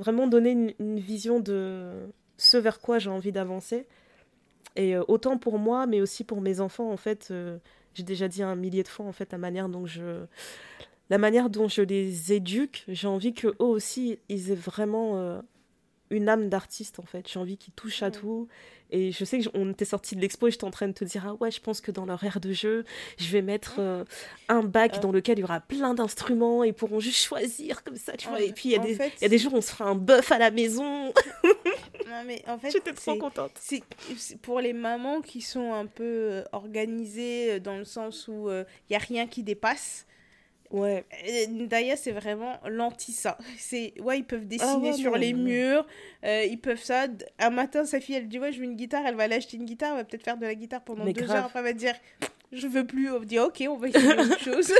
vraiment donner une, vision de ce vers quoi j'ai envie d'avancer. Et euh, autant pour moi, mais aussi pour mes enfants, en fait, euh, j'ai déjà dit un millier de fois, en fait, la manière dont je, la manière dont je les éduque, j'ai envie que eux aussi, ils aient vraiment euh, une âme d'artiste en fait. J'ai envie qu'ils touchent à tout. Et je sais qu'on était sorti de l'expo et j'étais en train de te dire ah ouais, je pense que dans leur aire de jeu, je vais mettre euh, un bac dans lequel il y aura plein d'instruments et pourront juste choisir comme ça, tu vois. Et puis il y, a des, y a des jours où on se fera un bœuf à la maison. non mais en fait, j'étais trop contente. C'est pour les mamans qui sont un peu euh, organisées euh, dans le sens où il y a rien qui dépasse. Ouais. D'ailleurs, c'est vraiment l'anti ça. C'est ouais, ils peuvent ah dessiner sur les murs, euh, ils peuvent ça. Un matin, sa fille, elle dit ouais, je veux une guitare, elle va aller acheter une guitare, elle va peut-être faire de la guitare pendant deux heures, après elle va dire je veux plus. On va dire ok, on va essayer autre chose.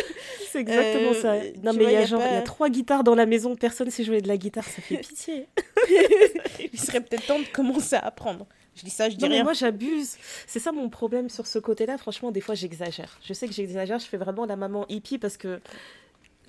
c'est exactement ça. Euh, non mais il y a, genre il y a trois guitares dans la maison, personne sait jouer de la guitare, ça fait pitié. il serait peut-être temps de commencer à apprendre. Je dis ça, je dis non, Mais moi, j'abuse. C'est ça mon problème sur ce côté-là. Franchement, des fois, j'exagère. Je sais que j'exagère. Je fais vraiment la maman hippie parce que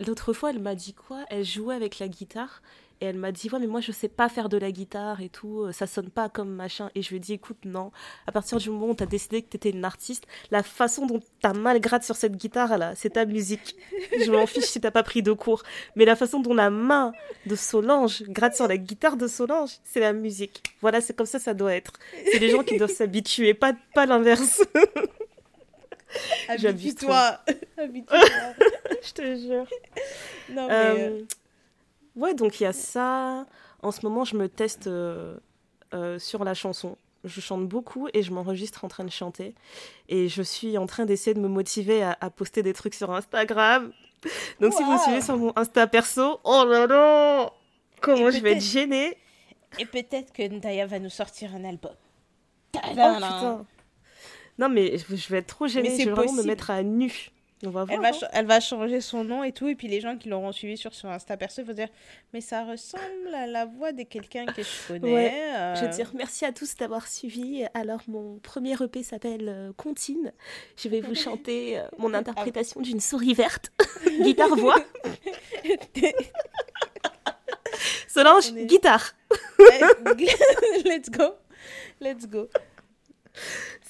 l'autre fois, elle m'a dit quoi? Elle jouait avec la guitare et elle m'a dit ouais mais moi je sais pas faire de la guitare et tout euh, ça sonne pas comme machin. Et je lui ai dit écoute non. À partir du moment où tu as décidé que tu étais une artiste la façon dont ta main gratte sur cette guitare là c'est ta musique. Je m'en fiche si t'as pas pris de cours. Mais la façon dont la main de Solange gratte sur la guitare de Solange c'est la musique. Voilà c'est comme ça ça doit être. C'est les gens qui doivent s'habituer pas pas l'inverse. Habitue-toi. Habitue-toi. je te jure. Non, mais... Euh, euh, Ouais, donc il y a ça. En ce moment, je me teste euh, euh, sur la chanson. Je chante beaucoup et je m'enregistre en train de chanter. Et je suis en train d'essayer de me motiver à, poster des trucs sur Instagram. Donc si vous me suivez sur mon Insta perso, oh là là Comment je vais être gênée Et peut-être que Ndaya va nous sortir un album. Oh, putain. Non mais je vais être trop gênée, je vais vraiment me mettre à nu elle, va, hein. elle va changer son nom et tout. Et puis les gens qui l'auront suivi sur son Insta perso vont dire Mais ça ressemble à la voix de quelqu'un que je connais. Euh. Je veux dire merci à tous d'avoir suivi. Alors, mon premier EP s'appelle euh, Contine. Je vais vous chanter euh, mon interprétation d'une souris verte. Guitare-voix. Solange, guitare. Let's go. Let's go.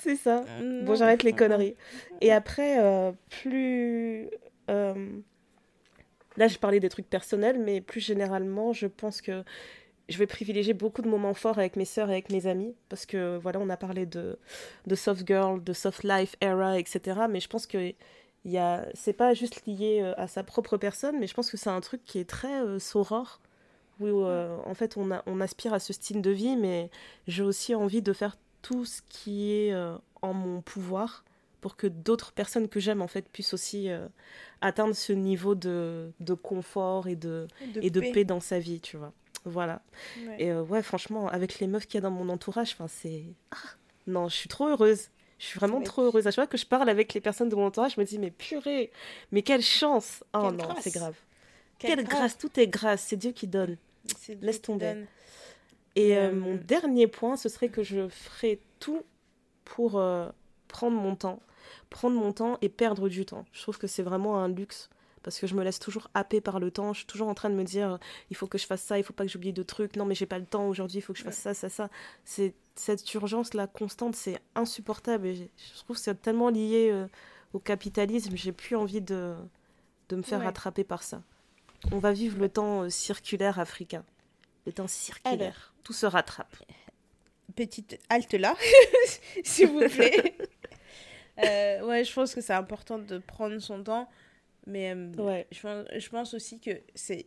C'est ça. Bon, j'arrête les conneries. Et après, euh, plus. Euh, là, je parlais des trucs personnels, mais plus généralement, je pense que je vais privilégier beaucoup de moments forts avec mes sœurs et avec mes amis. Parce que, voilà, on a parlé de, de soft girl, de soft life era, etc. Mais je pense que y a... c'est pas juste lié euh, à sa propre personne, mais je pense que c'est un truc qui est très euh, saurore. Où, en fait, on, a, on aspire à ce style de vie, mais j'ai aussi envie de faire tout ce qui est euh, en mon pouvoir pour que d'autres personnes que j'aime en fait puissent aussi euh, atteindre ce niveau de, de confort et de, et de, paix. dans sa vie, tu vois. Voilà. Et euh, ouais, franchement, avec les meufs qu'il y a dans mon entourage, enfin c'est... Ah, non, je suis trop heureuse. Je suis vraiment trop heureuse. À chaque fois que je parle avec les personnes de mon entourage, je me dis, mais purée, mais quelle chance Oh non, c'est grave. Quelle, grâce. Tout est grâce. C'est Dieu qui donne. Laisse tomber. Et euh, mon dernier point, ce serait que je ferai tout pour euh, prendre mon temps. Prendre mon temps et perdre du temps. Je trouve que c'est vraiment un luxe parce que je me laisse toujours happer par le temps. Je suis toujours en train de me dire il faut que je fasse ça, il faut pas que j'oublie de trucs. Non, mais j'ai pas le temps aujourd'hui, il faut que je fasse ça, ça, ça. C'est cette urgence là constante, c'est insupportable. Et je trouve que c'est tellement lié euh, au capitalisme. J'ai plus envie de, de me faire rattraper par ça. On va vivre le temps circulaire africain. Le temps circulaire tout se rattrape. Petite halte là, s'il vous plaît. euh, ouais, je pense que c'est important de prendre son temps. Mais euh, ouais. je, pense, je pense aussi que c'est.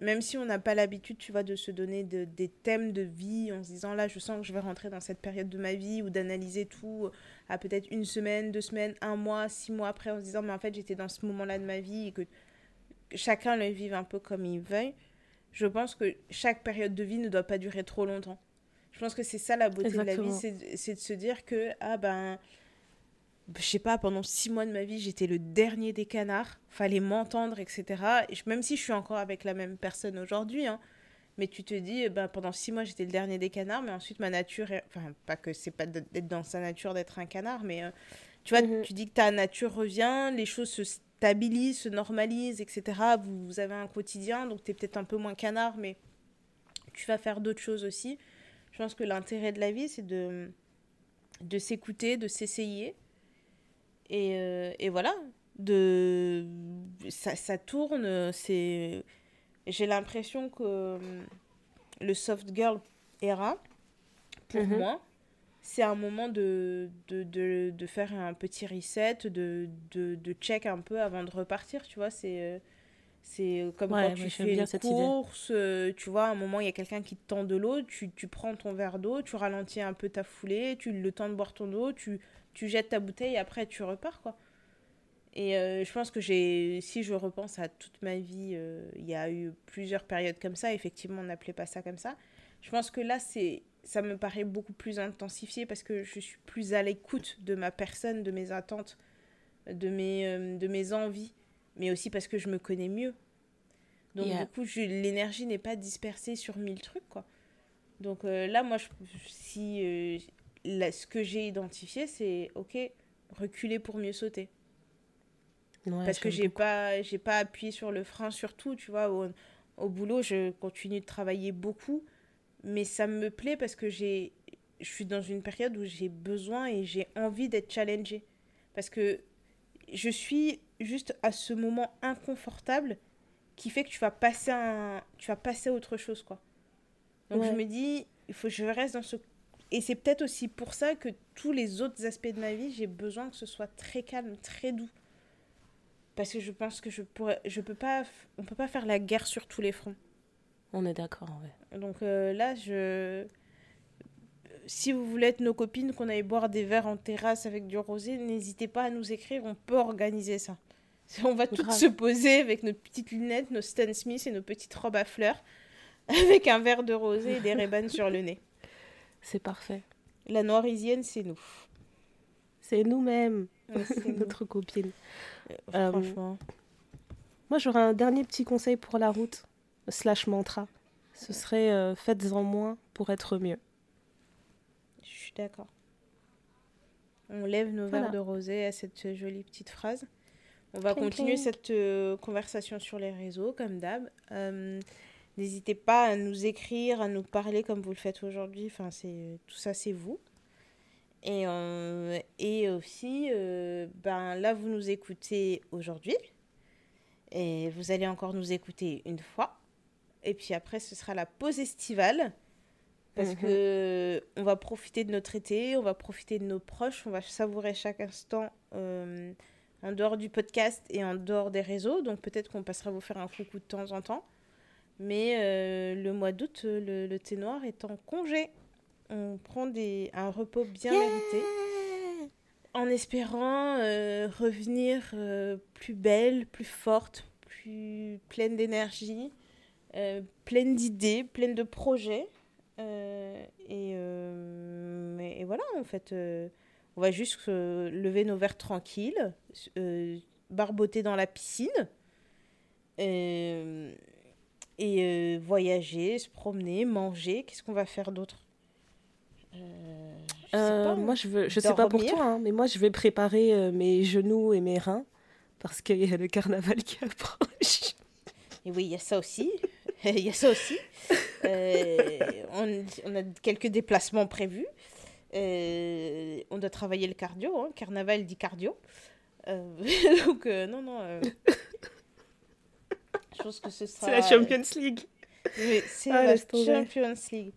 Même si on n'a pas l'habitude, tu vois, de se donner de, des thèmes de vie en se disant là, je sens que je vais rentrer dans cette période de ma vie ou d'analyser tout à peut-être une semaine, deux semaines, un mois, six mois après en se disant mais en fait j'étais dans ce moment-là de ma vie et que chacun le vive un peu comme il veut je pense que chaque période de vie ne doit pas durer trop longtemps. Je pense que c'est ça la beauté de la vie, c'est de se dire que, ah ben, je sais pas, pendant six mois de ma vie, j'étais le dernier des canards, fallait m'entendre, etc. Et même si je suis encore avec la même personne aujourd'hui, hein, mais tu te dis, ben, pendant six mois, j'étais le dernier des canards, mais ensuite ma nature, enfin, pas que c'est pas d'être dans sa nature d'être un canard, mais euh, tu vois, mhm. tu dis que ta nature revient, les choses se stabilise, se normalise, etc. Vous, avez un quotidien, donc tu es peut-être un peu moins canard, mais tu vas faire d'autres choses aussi. Je pense que l'intérêt de la vie, c'est de, de s'écouter, de s'essayer. Et, euh, et, voilà, de, ça, ça tourne. c'est J'ai l'impression que le soft girl era, pour mhm. moi, c'est un moment de, de, de, de, faire un petit reset, de, de, de check un peu avant de repartir, tu vois. C'est euh, c'est comme quand tu fais une course, euh, tu vois, à un moment, il y a quelqu'un qui te tend de l'eau, tu, tu, prends ton verre d'eau, tu ralentis un peu ta foulée, tu le temps de boire ton eau, tu, tu jettes ta bouteille et après tu repars, quoi. Et euh, je pense que j'ai, si je repense à toute ma vie, il y a eu plusieurs périodes comme ça, effectivement, on n'appelait pas ça comme ça. Je pense que là, c'est ça me paraît beaucoup plus intensifié parce que je suis plus à l'écoute de ma personne, de mes attentes, de mes, euh, de mes envies, mais aussi parce que je me connais mieux. Donc du coup, l'énergie n'est pas dispersée sur mille trucs, quoi. Donc euh, là, moi, je, si euh, ce que j'ai identifié, c'est ok, reculer pour mieux sauter. parce que j'ai pas, j'ai pas appuyé sur le frein surtout, tu vois. Au, au boulot, je continue de travailler beaucoup mais ça me plaît parce que j'ai je suis dans une période où j'ai besoin et j'ai envie d'être challengée. Parce que je suis juste à ce moment inconfortable qui fait que tu vas passer un tu vas passer à autre chose quoi. Donc je me dis il faut que je reste dans ce et c'est peut-être aussi pour ça que tous les autres aspects de ma vie j'ai besoin que ce soit très calme très doux. Parce que je pense que je pourrais je peux pas on peut pas faire la guerre sur tous les fronts on est d'accord, ouais. Donc euh, là, je... si vous voulez être nos copines, qu'on aille boire des verres en terrasse avec du rosé, n'hésitez pas à nous écrire, on peut organiser ça. On va toutes se poser avec nos petites lunettes, nos Stan Smith et nos petites robes à fleurs, avec un verre de rosé et des rébans sur le nez. C'est parfait. La noirisienne, c'est nous. C'est nous-mêmes, notre copine. Euh, euh, franchement. moi, j'aurais un dernier petit conseil pour la route slash mantra. Ce serait euh, faites-en moins pour être mieux. Je suis d'accord. On lève nos verres de rosé à cette jolie petite phrase. On va continuer cette euh, conversation sur les réseaux, comme d'hab. Euh, n'hésitez pas à nous écrire, à nous parler comme vous le faites aujourd'hui. Enfin, c'est tout ça, c'est vous. Et, et aussi, ben, là, vous nous écoutez aujourd'hui. Et vous allez encore nous écouter une fois. Et puis après, ce sera la pause estivale. Parce qu'on mhm. que on va profiter de notre été, on va profiter de nos proches, on va savourer chaque instant euh, en dehors du podcast et en dehors des réseaux. Donc peut-être qu'on passera vous faire un coucou de temps en temps. Mais euh, le mois d'août, le, le, thé noir est en congé. On prend des, un repos bien mérité. En espérant euh, revenir plus belle, plus forte, plus pleine d'énergie pleine d'idées, pleine de projets. Euh, et, euh, et, voilà, en fait, on va juste lever nos verres tranquilles, barboter dans la piscine. Euh, et euh, voyager, se promener, manger. Qu'est-ce qu'on va faire d'autre? Euh, je, pas, moi, je, veux, je sais pas pour toi, hein, mais moi, je vais préparer mes genoux et mes reins parce qu'il y a le carnaval qui approche. Et oui, il y a ça aussi. Il y a ça aussi. on, on, a quelques déplacements prévus. on doit travailler le cardio. Hein. Carnaval dit cardio. donc, non, non. Je pense que ce sera. C'est la Champions League. c'est ah, la Champions League.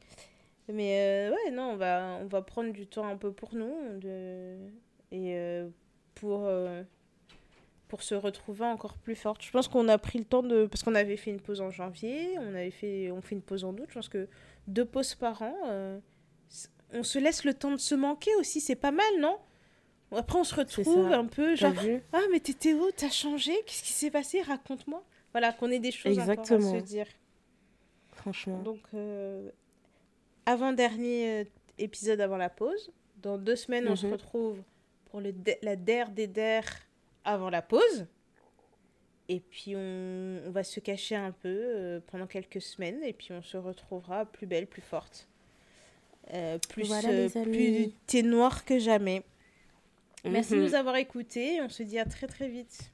Mais euh, ouais, non, on va, on va prendre du temps un peu pour nous de... et euh, pour, euh, pour se retrouver encore plus forte. Je pense qu'on a pris le temps de. Parce qu'on avait fait une pause en janvier, on, avait fait, on fait une pause en août. Je pense que deux pauses par an, on se laisse le temps de se manquer aussi. C'est pas mal, non? Après, on se retrouve un peu genre Ah, mais t'étais où? T'as changé? Qu'est-ce qui s'est passé? Raconte-moi. Voilà, qu'on ait des choses Exactement. à se dire. Franchement. Donc, euh, avant-dernier euh, épisode avant la pause. Dans deux semaines, on se mhm. retrouve pour le la DER des DER avant la pause. Et puis, on, on va se cacher un peu euh, pendant quelques semaines. Et puis, on se retrouvera plus belle, plus forte. plus, plus thé noir que jamais. Merci de mhm. nous avoir écoutés. On se dit à très très vite.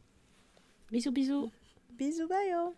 Bisous, bisous. Bisous, bye